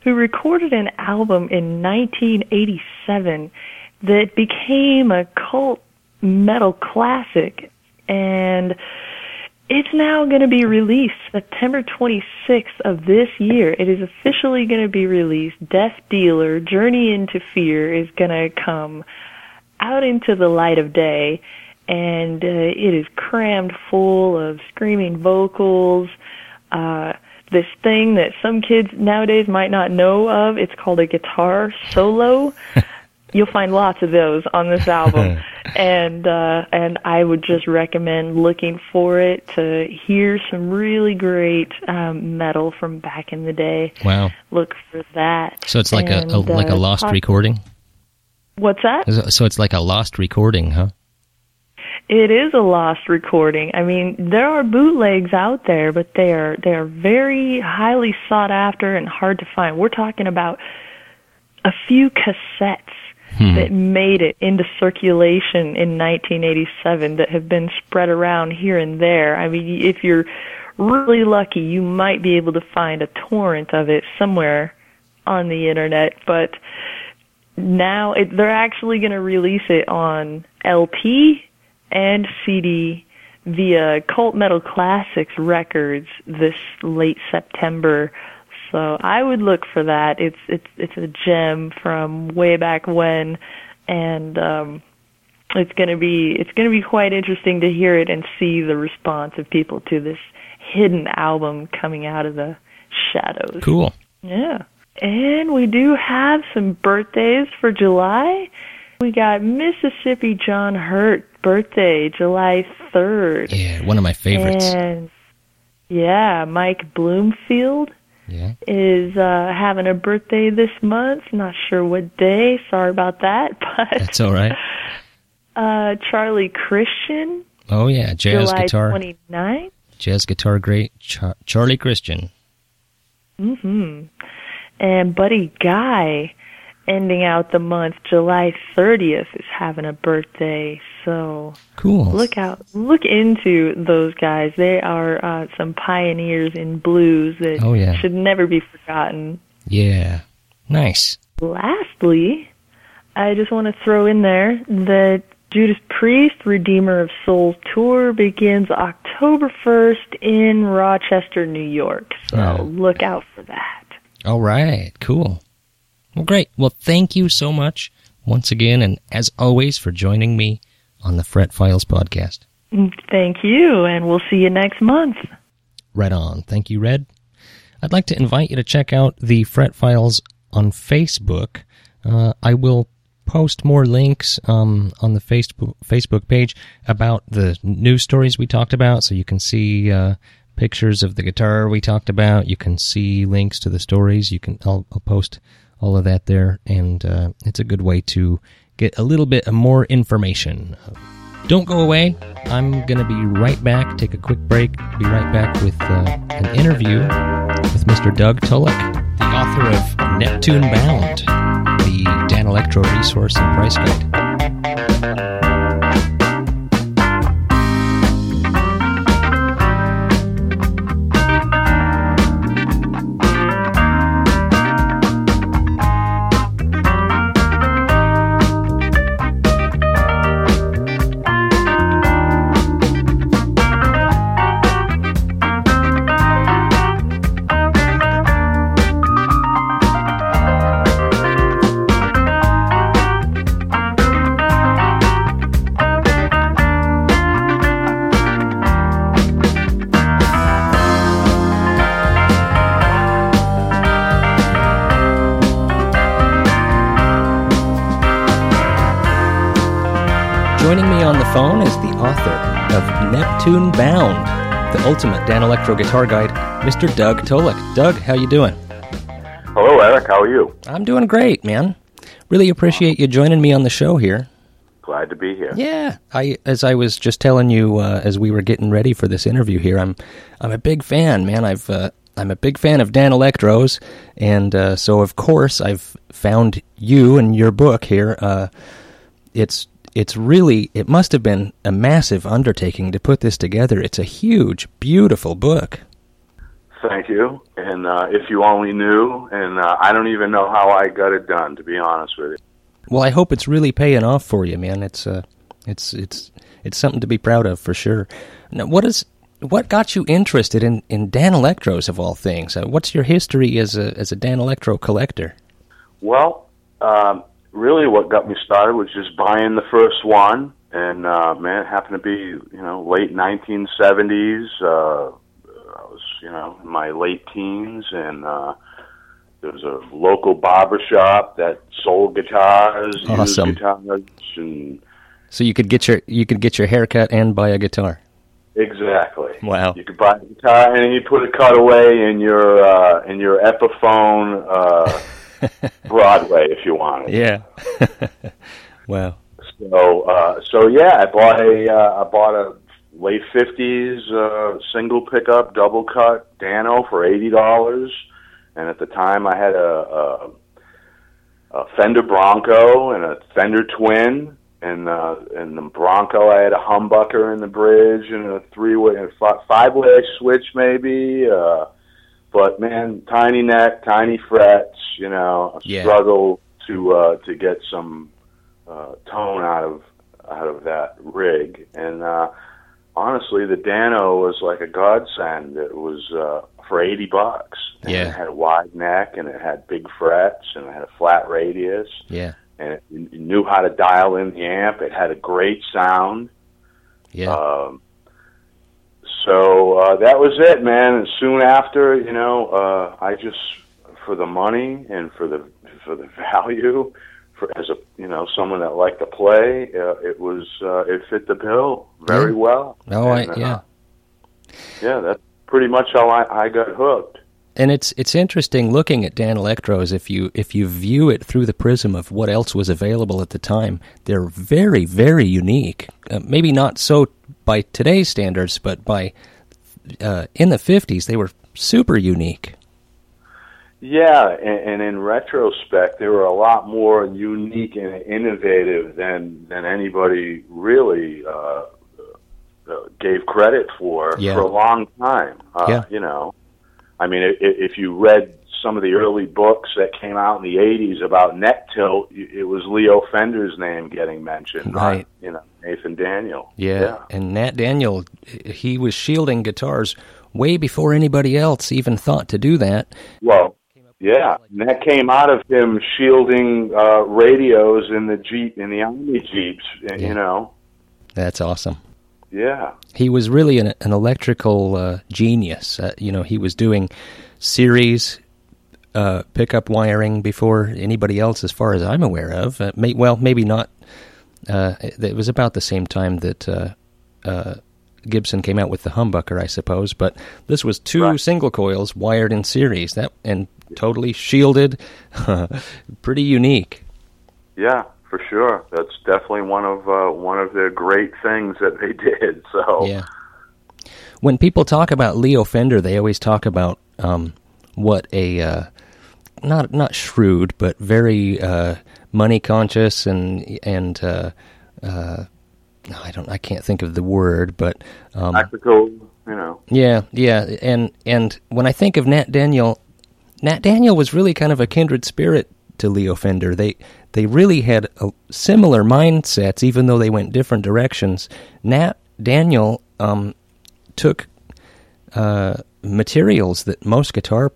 who recorded an album in 1987 that became a cult metal classic. And it's now going to be released September 26th of this year. It is officially going to be released. Death Dealer, Journey into Fear is going to come out into the light of day and uh, it is crammed full of screaming vocals uh this thing that some kids nowadays might not know of it's called a guitar solo you'll find lots of those on this album and uh and I would just recommend looking for it to hear some really great um metal from back in the day Wow. look for that So it's like a, a And, like a uh, lost recording. what's that So it's like a lost recording, huh? It is a lost recording. I mean, there are bootlegs out there, but they are they are very highly sought after and hard to find. We're talking about a few cassettes hmm. that made it into circulation in 1987 that have been spread around here and there. I mean, if you're really lucky, you might be able to find a torrent of it somewhere on the internet, but now it, they're actually going to release it on LP and CD via Cult Metal Classics Records this late September. So I would look for that. It's it's it's a gem from way back when, and um, it's gonna be it's gonna be quite interesting to hear it and see the response of people to this hidden album coming out of the shadows. Cool. Yeah. And we do have some birthdays for July. We got Mississippi John Hurt birthday, July 3rd. Yeah, one of my favorites. And yeah, Mike Bloomfield Yeah. is uh having a birthday this month. Not sure what day. Sorry about that. But That's all right. uh Charlie Christian, Oh yeah, jazz July guitar, 29th. jazz guitar great Char- Charlie Christian. Mm Mhm. And Buddy Guy ending out the month July 30th is having a birthday. So Cool. look out, look into those guys. They are uh, some pioneers in blues that Oh, yeah. should never be forgotten. Yeah. Nice. Lastly, I just want to throw in there that Judas Priest Redeemer of Souls tour begins October 1st in Rochester, New York. So Oh. look out for that. All right. Cool. Well, great. Well, thank you so much once again, and as always, for joining me on the Fret Files podcast. Thank you, and we'll see you next month. Right on. Thank you, Red. I'd like to invite you to check out the Fret Files on Facebook. Uh, I will post more links um, on the Facebook Facebook page about the news stories we talked about, so you can see uh, pictures of the guitar we talked about. You can see links to the stories. You can I'll, I'll post all of that there, and uh, it's a good way to get a little bit more information. Don't go away. I'm going to be right back. Take a quick break. Be right back with uh, an interview with Mr. Doug Tulloch, the author of Neptune Bound, the Danelectro resource and price guide. Phone is the author of Neptune Bound, the ultimate Danelectro guitar guide, Mr. Doug Tulloch. Doug, how you doing? Hello, Eric. How are you? I'm doing great, man. Really appreciate you joining me on the show here. Glad to be here. Yeah, I as I was just telling you uh, as we were getting ready for this interview here, I'm I'm a big fan, man. I've uh, I'm a big fan of Danelectros, and uh, so of course I've found you and your book here. Uh, it's it's really it must have been a massive undertaking to put this together. It's a huge, beautiful book. Thank you. And uh, if you only knew, and uh, I don't even know how I got it done, to be honest with you. Well, I hope it's really paying off for you, man. It's uh, it's it's it's something to be proud of for sure. Now, what is what got you interested in, in Danelectros of all things? Uh, what's your history as a as a Danelectro collector? Well, um, really, what got me started was just buying the first one, and uh, man, it happened to be you know late 1970s. Uh, I was you know in my late teens, and uh, there was a local barber shop that sold guitars, Awesome. used guitars, and So you could get your you could get your haircut and buy a guitar. Exactly. Wow. You could buy a guitar and you put a cutaway in your uh, in your Epiphone uh, Broadway if you wanted. Yeah. wow. So uh, so yeah, I bought a uh, I bought a late fifties uh, single pickup double cut Dano for eighty dollars, and at the time I had a, a, a Fender Bronco and a Fender Twin. And uh, and the Bronco, I had a humbucker in the bridge and a three way, five way switch maybe. Uh, but man, tiny neck, tiny frets. You know, a Yeah. struggle to uh, to get some uh, tone out of out of that rig. And uh, honestly, the Dano was like a godsend. It was uh, for eighty bucks. And Yeah. it had a wide neck and it had big frets and it had a flat radius Yeah. and it, it knew how to dial in the amp. It had a great sound. Yeah. Um, so uh, that was it, man. And soon after, you know, uh, I just for the money and for the for the value, for as a you know someone that liked to play, uh, it was uh, it fit the bill very Yeah. well. oh, I, And, uh, yeah. yeah. That's pretty much how I, I got hooked. And it's it's interesting looking at Danelectros if you if you view it through the prism of what else was available at the time. They're very very unique. Uh, maybe not so by today's standards, but by uh, in the fifties they were super unique. Yeah, and, and in retrospect, they were a lot more unique and innovative than than anybody really uh, uh, gave credit for Yeah. for a long time. Uh, Yeah. You know, I mean, if you read some of the early books that came out in the '80s about neck tilt, it was Leo Fender's name getting mentioned, not, Right. you know, Nathan Daniel. Yeah. and Nat Daniel, he was shielding guitars way before anybody else even thought to do that. Well, yeah, and that came out of him shielding uh, radios in the Jeep, in the Army Jeeps. Yeah. You know, That's awesome. Yeah, He was really an, an electrical uh, genius. Uh, you know, he was doing series uh, pickup wiring before anybody else, as far as I'm aware of. Uh, may, well, maybe not. Uh, it was about the same time that uh, uh, Gibson came out with the humbucker, I suppose. But this was two Right. single coils wired in series, that and totally shielded. Pretty unique. yeah, for sure. That's definitely one of uh, one of the great things that they did. So Yeah. When people talk about Leo Fender, they always talk about um, what a uh, not not shrewd, but very uh, money conscious and and uh, uh, I don't I can't think of the word, but um, practical, you know, yeah, yeah, and and when I think of Nat Daniel, Nat Daniel was really kind of a kindred spirit to Leo Fender. They they really had similar mindsets, even though they went different directions. Nat Daniel um, took uh, materials that most guitar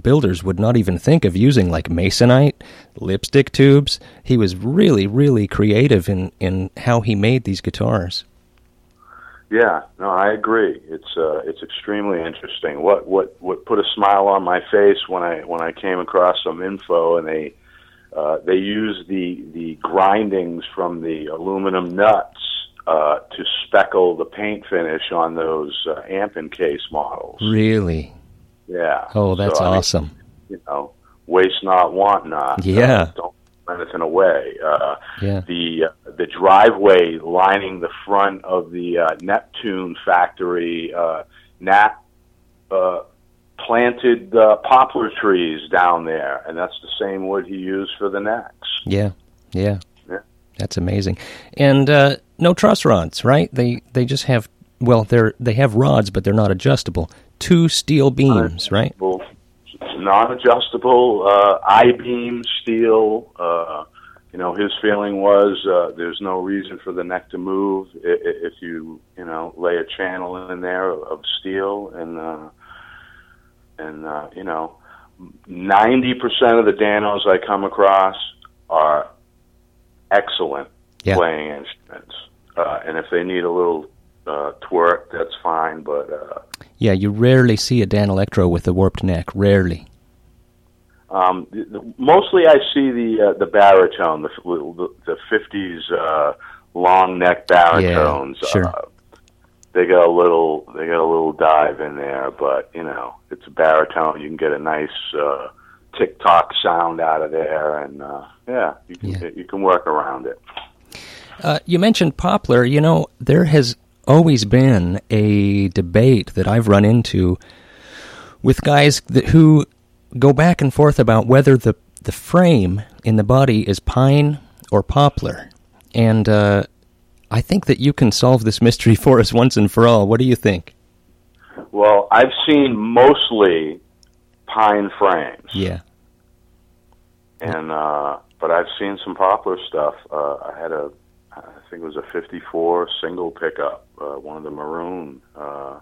builders would not even think of using, like masonite, lipstick tubes. He was really, really creative in in how he made these guitars. Yeah, no, I agree. It's uh, it's extremely interesting. What what what put a smile on my face when I when I came across some info and they uh, they use the the grindings from the aluminum nuts uh, to speckle the paint finish on those uh, amp and case models. Really? Yeah. Oh, that's So, I mean, awesome. you know, waste not, want not. Yeah. Uh, don't throw anything away. Uh, Yeah. the uh, the driveway lining the front of the uh, Neptune factory, uh, Nat uh, planted uh, poplar trees down there, and that's the same wood he used for the necks. Yeah, yeah, Yeah. That's amazing. And uh, no truss rods, right? They they just have well, they're they have rods, but they're not adjustable. Two steel beams, right? Non-adjustable uh, I-beam steel. Uh, you know, his feeling was uh, there's no reason for the neck to move i- i- if you you know lay a channel in there of steel and uh, and uh, you know ninety percent of the Danos I come across are excellent Yeah. playing instruments, uh, and if they need a little uh, twerk, that's fine. But uh, Yeah, you rarely see a Danelectro with a warped neck. Rarely. Um, the, the, mostly, I see the uh, the baritone, the the, the '50s uh, long neck baritones. Yeah, sure. They got a little they got a little dive in there, but you know it's a baritone. You can get a nice uh, tick tock sound out of there, and uh, yeah, you can Yeah. you can work around it. Uh, you mentioned poplar. You know, there has always been a debate that I've run into with guys that, who go back and forth about whether the the frame in the body is pine or poplar, and uh, I think that you can solve this mystery for us once and for all. What do you think? Well, I've seen mostly pine frames. Yeah, and uh but I've seen some poplar stuff. Uh I had a I think it was a 54 single pickup, uh one of the maroon uh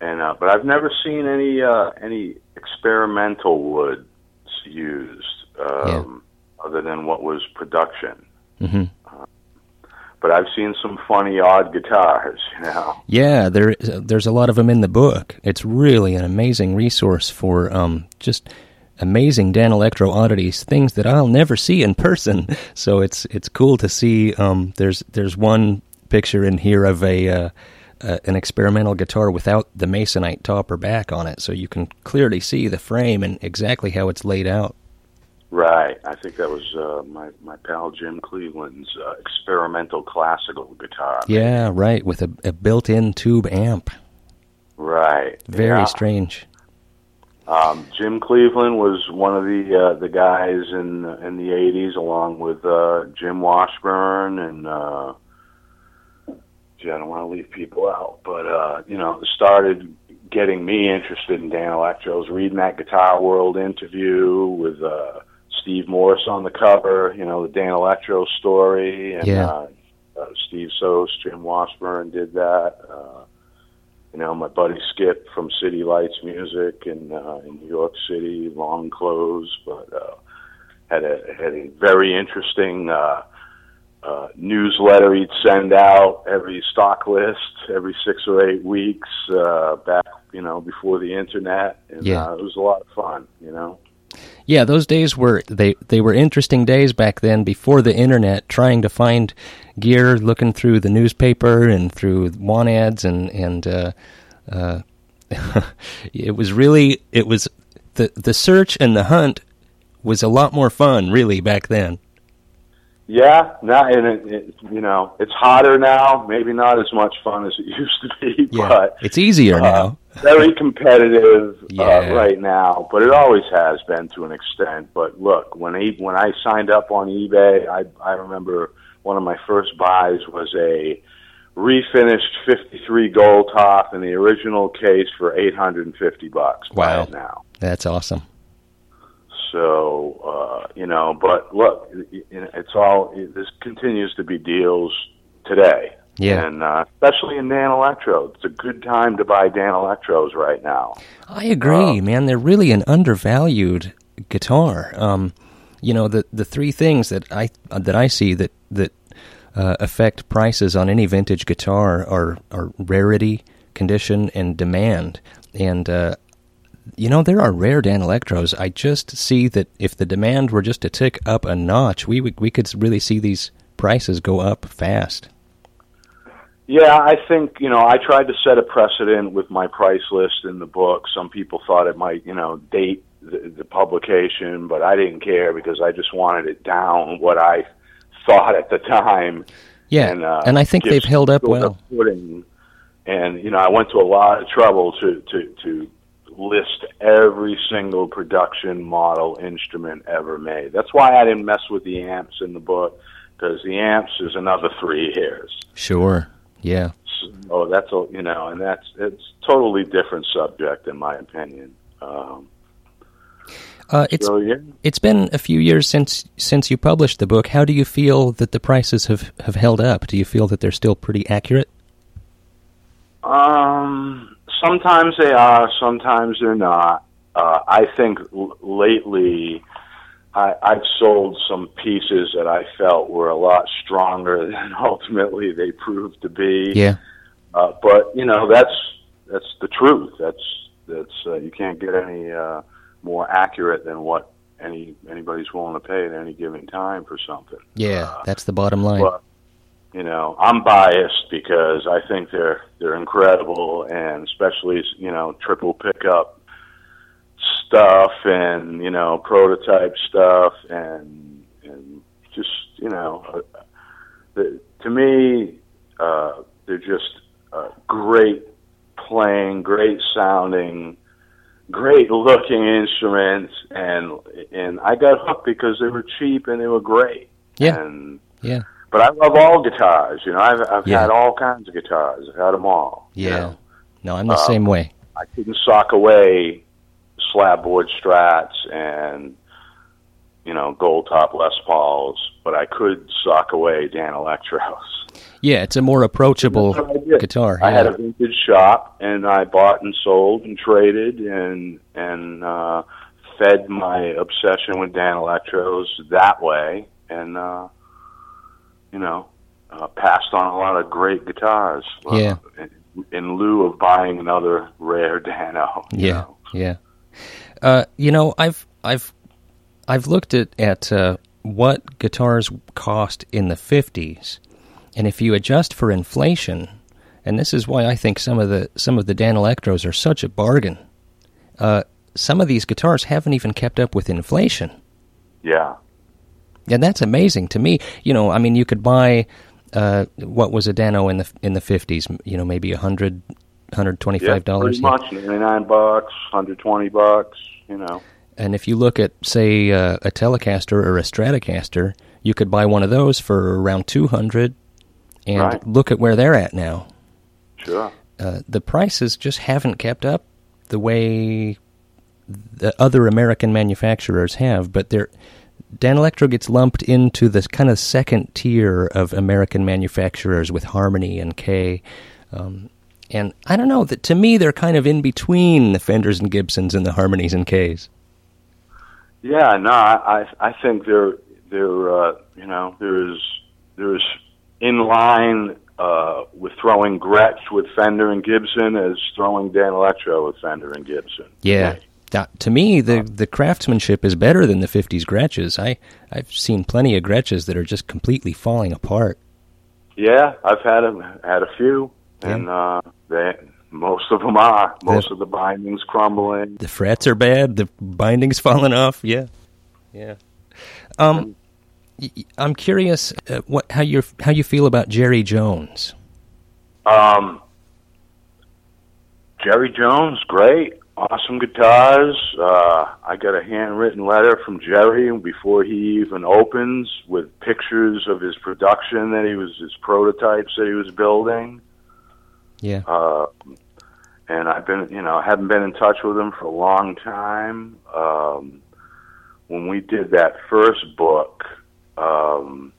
and uh but I've never seen any uh any experimental woods used um other than what was production. hmm But I've seen some funny odd guitars, you know. yeah. There, there's a lot of them in the book. It's really an amazing resource for um, just amazing Danelectro oddities, things that I'll never see in person. So it's it's cool to see. Um, there's there's one picture in here of a uh, uh, an experimental guitar without the masonite top or back on it, so you can clearly see the frame and exactly how it's laid out. Right. I think that was uh my my pal Jim Cleveland's uh, experimental classical guitar. Yeah, right, with a, a built-in tube amp. Right. Very yeah. strange. Um, Jim Cleveland was one of the uh, the guys in in the '80s, along with uh, Jim Washburn and. Uh, gee, I don't want to leave people out, but uh, you know, started getting me interested in Danelectro. I was reading that Guitar World interview with uh, Steve Morse on the cover. You know, the Danelectro story, and Yeah. uh, uh, Steve Sos, Jim Washburn did that. Uh, you know, my buddy Skip from City Lights Music in uh, in New York City, long clothes, but uh, had a had a very interesting uh, uh, newsletter he'd send out every stock list every six or eight weeks uh, back, you know, before the internet, and Yeah. uh, it was a lot of fun, you know. Yeah, those days were they they were interesting days back then before the internet trying to find gear looking through the newspaper and through want ads and and uh, uh, it was really it was the the search and the hunt was a lot more fun really back then. Yeah, not and it, it, you know, it's hotter now. Maybe not as much fun as it used to be, but it's easier uh, now. Very competitive Yeah. uh, right now, but it always has been to an extent. But look, when I, when I signed up on eBay, I I remember one of my first buys was a refinished 53 gold top in the original case for 850 bucks. Wow. now. That's awesome. So uh, you know, but look, it- it- it's all it, this continues to be deals today. Yeah. and uh, especially in Danelectro, it's a good time to buy Danelectros right now. I agree, man. They're really an undervalued guitar. Um, you know, the the three things that I that I see that that uh, affect prices on any vintage guitar are are rarity, condition, and demand. And uh, you know, there are rare Danelectros. I just see that if the demand were just to tick up a notch, we would, we could really see these prices go up fast. Yeah, I think you know I tried to set a precedent with my price list in the book. Some people thought it might you know date the, the publication, but I didn't care because I just wanted it down what I thought at the time. Yeah, and, uh, and I think they've held up well. footing. And you know, I went to a lot of trouble to to to list every single production model instrument ever made. That's why I didn't mess with the amps in the book because the amps is another three years. Sure. Yeah. So that's a you know, and that's it's totally different subject in my opinion. Um, Uh, it's so yeah, It's been a few years since since you published the book. How do you feel that the prices have, have held up? Do you feel that they're still pretty accurate? Um, sometimes they are, sometimes they're not. Uh, I think l- lately I, I've sold some pieces that I felt were a lot stronger than ultimately they proved to be. Yeah. Uh, but you know that's that's the truth. That's that's uh, you can't get any uh, more accurate than what any anybody's willing to pay at any given time for something. Yeah, that's the bottom line. But you know, I'm biased because I think they're they're incredible, and especially you know triple pickup stuff, and you know prototype stuff, and and just you know, uh, the, to me, uh, they're just uh, great playing, great sounding, great looking instruments, and and I got hooked because they were cheap and they were great. Yeah. And yeah. but I love all guitars. You know, I've I've Yeah. had all kinds of guitars. I've had them all. you Yeah. know. No, I'm the Um, same way. I couldn't sock away slabboard Strats and you know gold top Les Pauls, but I could sock away Danelectros. Yeah, it's a more approachable That's what I guitar. I had a vintage shop, and I bought and sold and traded and and uh, fed my obsession with Danelectros that way, and uh, you know, uh, passed on a lot of great guitars. uh, Yeah. in, in lieu of buying another rare Dano. Yeah, know. yeah. Uh, you know, I've I've I've looked at at uh, what guitars cost in the fifties, and if you adjust for inflation, and this is why I think some of the some of the Danelectros are such a bargain. Uh, some of these guitars haven't even kept up with inflation. Yeah. And that's amazing to me. You know, I mean, you could buy uh, what was a Dano in the in the fifties. You know, maybe a hundred hundred twenty Yeah, five dollars. pretty much ninety nine bucks, hundred twenty bucks. You know. And if you look at, say, uh, a Telecaster or a Stratocaster, you could buy one of those for around two hundred. And Right. look at where they're at now. Sure. Uh, the prices just haven't kept up the way the other American manufacturers have. But they're Danelectro gets lumped into this kind of second tier of American manufacturers with Harmony and Kay. Um, and I don't know that to me they're kind of in between the Fenders and Gibsons and the Harmonies and Kays. Yeah, no, I I think they're they're uh, you know there's there's in line uh, with throwing Gretsch with Fender and Gibson as throwing Danelectro with Fender and Gibson. Yeah. That, to me, the the craftsmanship is better than the '50s Gretsches. I I've seen plenty of Gretsches that are just completely falling apart. Yeah, I've had a had a few, and uh, they most of them are. Most Yeah. of the bindings crumbling. The frets are bad. The bindings falling off. Yeah, yeah. Um, I'm curious uh, what how you how you feel about Jerry Jones. Um, Jerry Jones, great, awesome guitars. Uh, I got a handwritten letter from Jerry before he even opens with pictures of his production that he was his prototypes that he was building. Yeah, Uh, and I've been, you know, I haven't been in touch with him for a long time. Um, when we did that first book, um,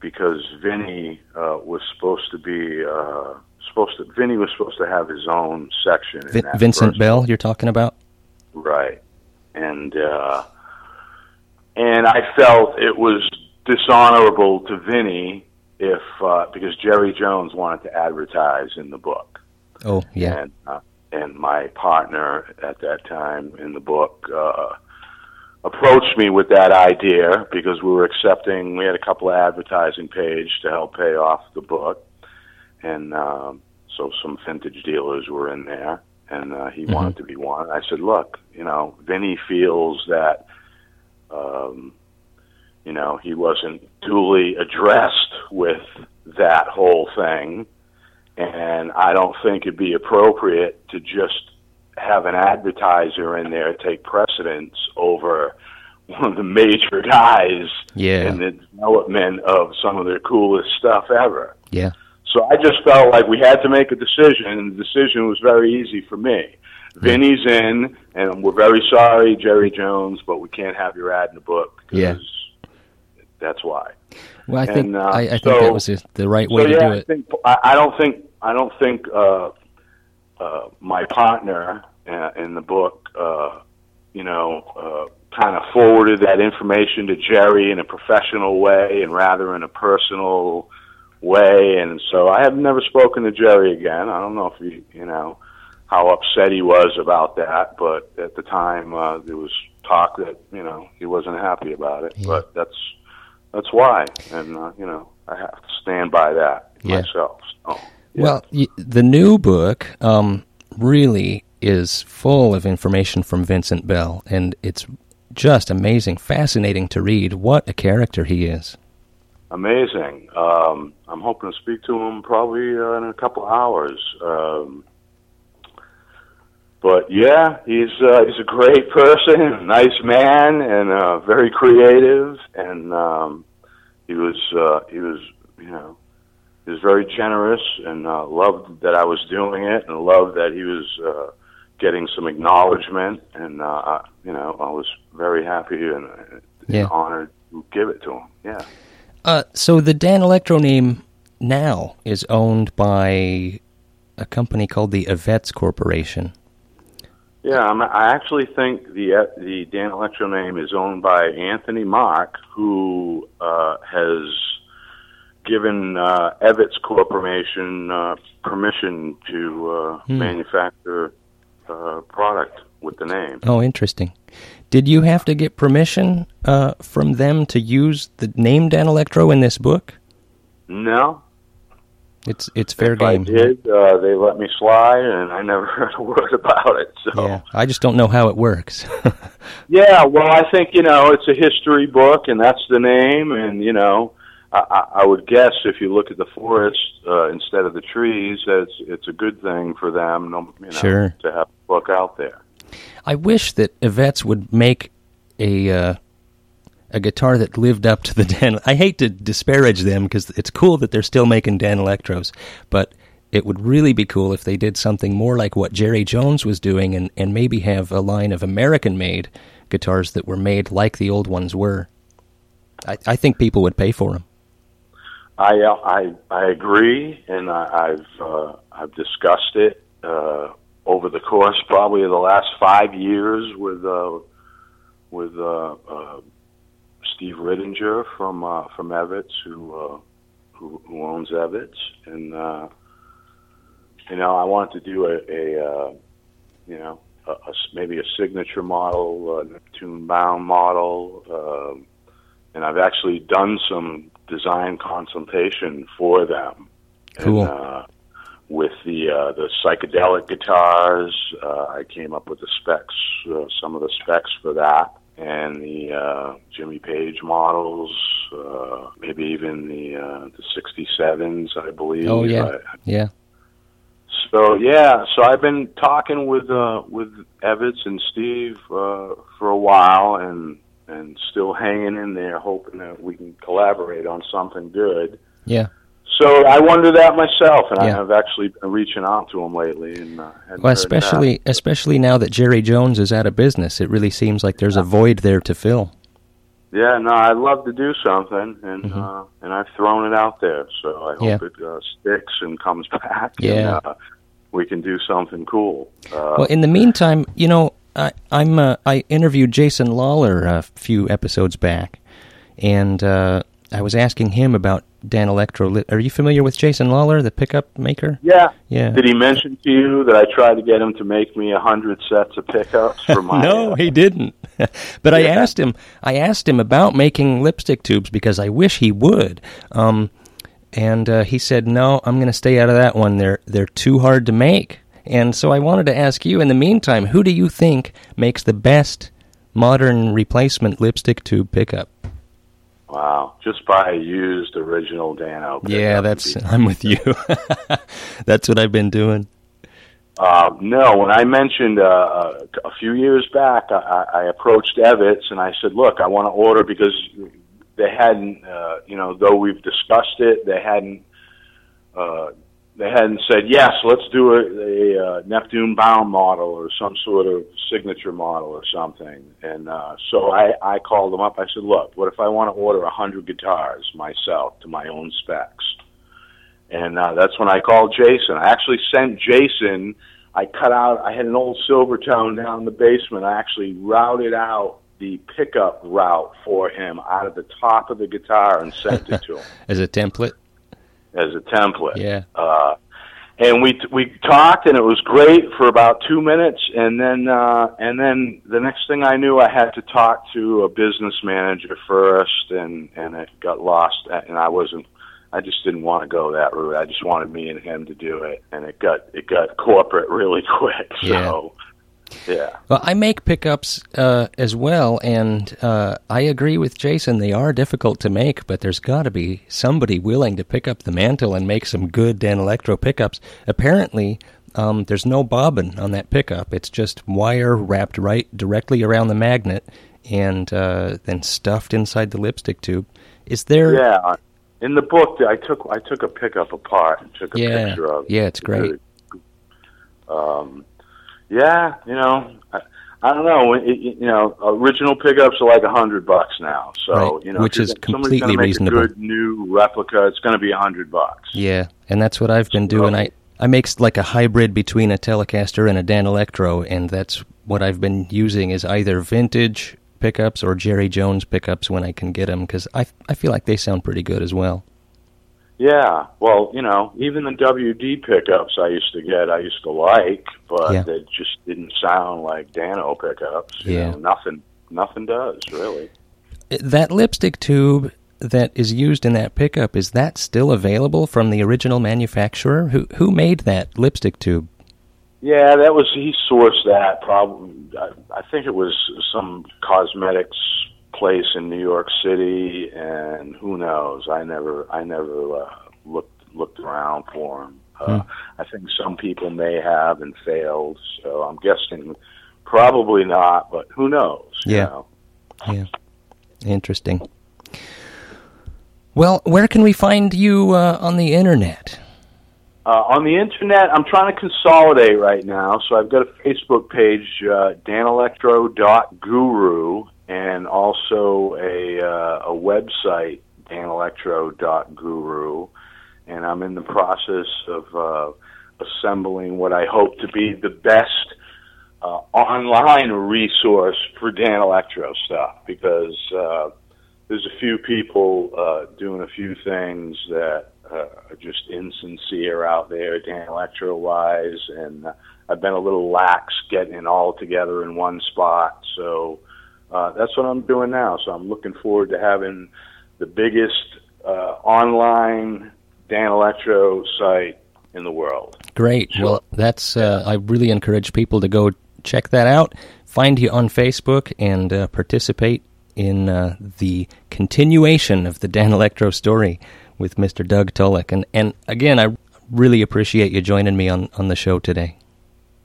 because Vinny uh, was supposed to be uh, supposed to, Vinny was supposed to have his own section. In Vin- that Vincent Bell, you're talking about? Right. And uh and I felt it was dishonorable to Vinny if uh because Jerry Jones wanted to advertise in the book. Oh, yeah. And uh, and my partner at that time in the book uh approached me with that idea because we were accepting we had a couple of advertising page to help pay off the book and um so some vintage dealers were in there and uh, he wanted to be one i said look you know vinny feels that um you know he wasn't duly addressed with that whole thing and i don't think it'd be appropriate to just have an advertiser in there take precedence over one of the major guys Yeah. in the development of some of the coolest stuff ever. Yeah. So I just felt like we had to make a decision, and the decision was very easy for me. Vinny's in, and we're very sorry, Jerry Jones, but we can't have your ad in the book because Yeah. That's why. Well, I think uh, I, I think so- that was the- right way so to yeah, do I it. think I, I don't think I don't think uh, uh, my partner uh, in the book, uh, you know, uh, kind of forwarded that information to Jerry in a professional way and rather in a personal way. And so I have never spoken to Jerry again. I don't know if he, you know, how upset he was about that, but at the time uh, there was talk that you know he wasn't happy about it. But that's that's why, and uh, you know, I have to stand by that Yeah. myself. So, Well, the new book um, really is full of information from Vincent Bell, and it's just amazing, fascinating to read. What a character he is. amazing. Um, I'm hoping to speak to him probably uh, in a couple hours. Um, but yeah, he's uh, he's a great person, nice man, and uh, very creative. And um, he was uh, he was you know he was very generous and uh, loved that I was doing it, and loved that he was uh, getting some acknowledgement. And uh, I- you know, I was very happy and, uh, Yeah. honored to give it to him. Yeah. Uh, so the Danelectro name now is owned by a company called the Evets Corporation. Yeah, I'm, I actually think the uh, the Danelectro name is owned by Anthony Mark, who uh, has given uh, Evets Corporation uh, permission to uh, manufacture uh, product with the name. Oh, interesting. Did you have to get permission uh, from them to use the name Danelectro in this book? No, It's it's fair if game. I did, uh, they let me slide, and I never heard a word about it. So. Yeah, I just don't know how it works. Yeah, well, I think you know it's a history book, and that's the name, and you know, I, I, would guess if you look at the forest uh, instead of the trees, that it's it's a good thing for them. You know, Sure. to have a book out there. I wish that Evets would make a uh, a guitar that lived up to the Dan. I hate to disparage them because it's cool that they're still making Danelectros, but it would really be cool if they did something more like what Jerry Jones was doing, and and maybe have a line of American-made guitars that were made like the old ones were. I, I think people would pay for them. I I I agree, and I, I've uh, I've discussed it uh, over the course probably of the last five years with uh, with uh, uh, Steve Ridinger from uh, from Evets, who, uh, who who owns Evets, and uh, you know I wanted to do a, a uh, you know a, a maybe a signature model, uh, Neptune bound model. um and I've actually done some design consultation for them. Cool. And, uh, with the uh, the psychedelic guitars, uh, I came up with the specs, uh, some of the specs for that, and the uh, Jimmy Page models, uh, maybe even the uh, the '67s, I believe. Oh yeah, I, yeah. so yeah, so I've been talking with uh with Evans and Steve uh for a while and and still hanging in there hoping that we can collaborate on something good. Yeah. So I wonder that myself and Yeah. I've actually been reaching out to him lately and uh, Well, especially especially now that Jerry Jones is out of business, it really seems like there's a void there to fill. Yeah, no, I'd love to do something and Mhm. uh and I've thrown it out there. So I hope Yeah. it uh, sticks and comes back Yeah. and uh, we can do something cool. Uh Well, in the meantime, you know, I, I'm uh, I interviewed Jason Lollar a few episodes back, and uh, I was asking him about Danelectro. Are you familiar with Jason Lollar, the pickup maker? Yeah. Yeah. Did he mention to you that I tried to get him to make me a hundred sets of pickups for my? no, uh, he didn't. but I asked him. I asked him about making lipstick tubes because I wish he would. Um, and uh, he said, "No, I'm going to stay out of that one. They're they're too hard to make." And so I wanted to ask you. In the meantime, who do you think makes the best modern replacement lipstick tube pickup? Wow, just buy a used original Dano. yeah, that's. I'm with you. that's what I've been doing. Uh, no, when I mentioned uh, uh, a few years back, I, I approached Evets and I said, "Look, I want to order because they hadn't, uh, you know, though we've discussed it, they hadn't, uh, they hadn't said yes. Let's do a, a Neptune bound model or some sort of signature model or something." And uh, so I I called them up. I said, "Look, what if I want to order a hundred guitars myself to my own specs?" And uh, that's when I called Jason. I actually sent Jason. I cut out. I had an old Silvertone down in the basement. I actually routed out the pickup route for him out of the top of the guitar and sent it to him As a template. As a template. Yeah. Uh, and we we talked, and it was great for about two minutes, and then uh, and then the next thing I knew, I had to talk to a business manager first, and and it got lost, and I wasn't. I just didn't want to go that route. I just wanted me and him to do it, and it got it got corporate really quick. So, yeah. Well, I make pickups uh, as well, and uh, I agree with Jason. They are difficult to make, but there's got to be somebody willing to pick up the mantle and make some good Danelectro pickups. Apparently, um, there's no bobbin on that pickup. It's just wire wrapped right directly around the magnet and uh, then stuffed inside the lipstick tube. Is there? Yeah. In the book, I took I took a pickup apart and took a Yeah. picture of. Yeah, it's great. Um, yeah, you know, I, I don't know. It, you know, original pickups are like a hundred bucks now. So Right, you know, which if is completely reasonable. A good new replica. It's going to be a hundred bucks. Yeah, and that's what I've been doing. I I make like a hybrid between a Telecaster and a Danelectro, and that's what I've been using is either vintage pickups or Jerry Jones pickups when I can get them because I I feel like they sound pretty good as well. Yeah. Well, you know, even the WD pickups I used to get, I used to like, but Yeah. they just didn't sound like Dano pickups. You Yeah. know, nothing, nothing does really. Uh, That lipstick tube that is used in that pickup is that still available from the original manufacturer? Who who made that lipstick tube? Yeah, that was he sourced that. Probably, I, I think it was some cosmetics place in New York City, and who knows? I never, I never uh, looked looked around for him. Uh, Hmm. I think some people may have and failed, so I'm guessing probably not, but who knows? you Yeah. know? Yeah. Interesting. Well, where can we find you uh, on the internet? Uh, on the internet, I'm trying to consolidate right now, so I've got a Facebook page, uh, danelectro.guru, and also a uh, a website, danelectro.guru, and I'm in the process of uh, assembling what I hope to be the best uh, online resource for Danelectro stuff because uh, there's a few people uh, doing a few things that uh, are just insincere out there, Danelectro wise, and I've been a little lax getting it all together in one spot. So uh, that's what I'm doing now. So I'm looking forward to having the biggest uh, online Danelectro site in the world. Great. Well, that's. Uh, I really encourage people to go check that out. Find you on Facebook and uh, participate in uh, the continuation of the Danelectro story with Mr. Doug Tulloch. And and again, I really appreciate you joining me on on the show today.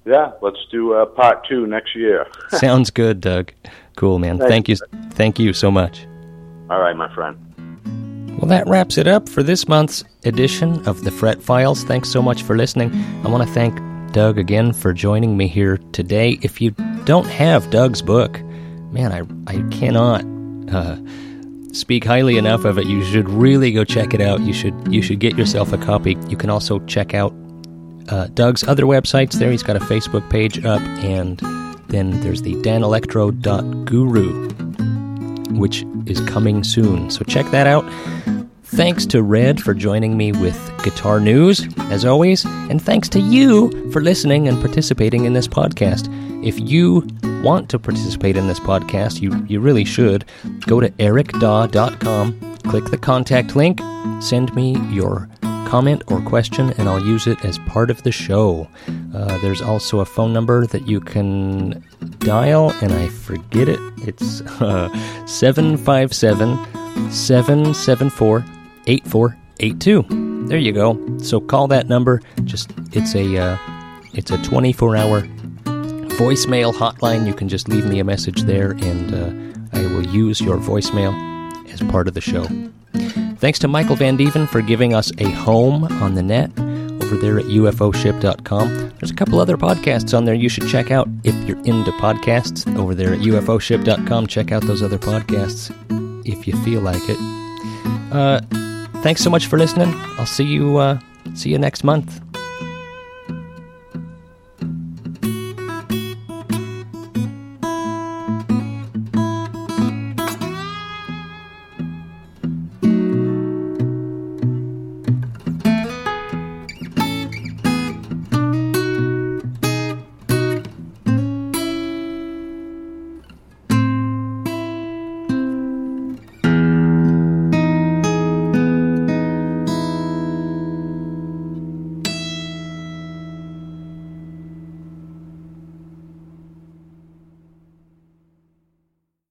Yeah, let's do uh, part two next year. Sounds good, Doug. Cool, man. Thank Thank you. Thank you so much. All right, my friend. Well, that wraps it up for this month's edition of the Fret Files. Thanks so much for listening. I want to thank Doug again for joining me here today. If you don't have Doug's book, man, I, I cannot uh, speak highly enough of it. You should really go check it out. You should you should get yourself a copy. You can also check out uh, Doug's other websites there. He's got a Facebook page up, and then there's the danelectro.guru, which is coming soon. So check that out. Thanks to Red for joining me with guitar news, as always, and thanks to you for listening and participating in this podcast. If you want to participate in this podcast, you, you really should. Go to ericdaw.com, click the contact link, send me your comment or question, and I'll use it as part of the show. Uh, there's also a phone number that you can dial, and I forget it. It's uh, 757 774 8482. There you go. So call that number. Just it's a uh, it's a 24 hour voicemail hotline. You can just leave me a message there, and uh, I will use your voicemail as part of the show. Thanks to Michael Van Deven for giving us a home on the net over there at ufoship.com. There's a couple other podcasts on there you should check out if you're into podcasts over there at ufoship.com. Check out those other podcasts if you feel like it. Uh, thanks so much for listening. I'll see you uh, see you next month.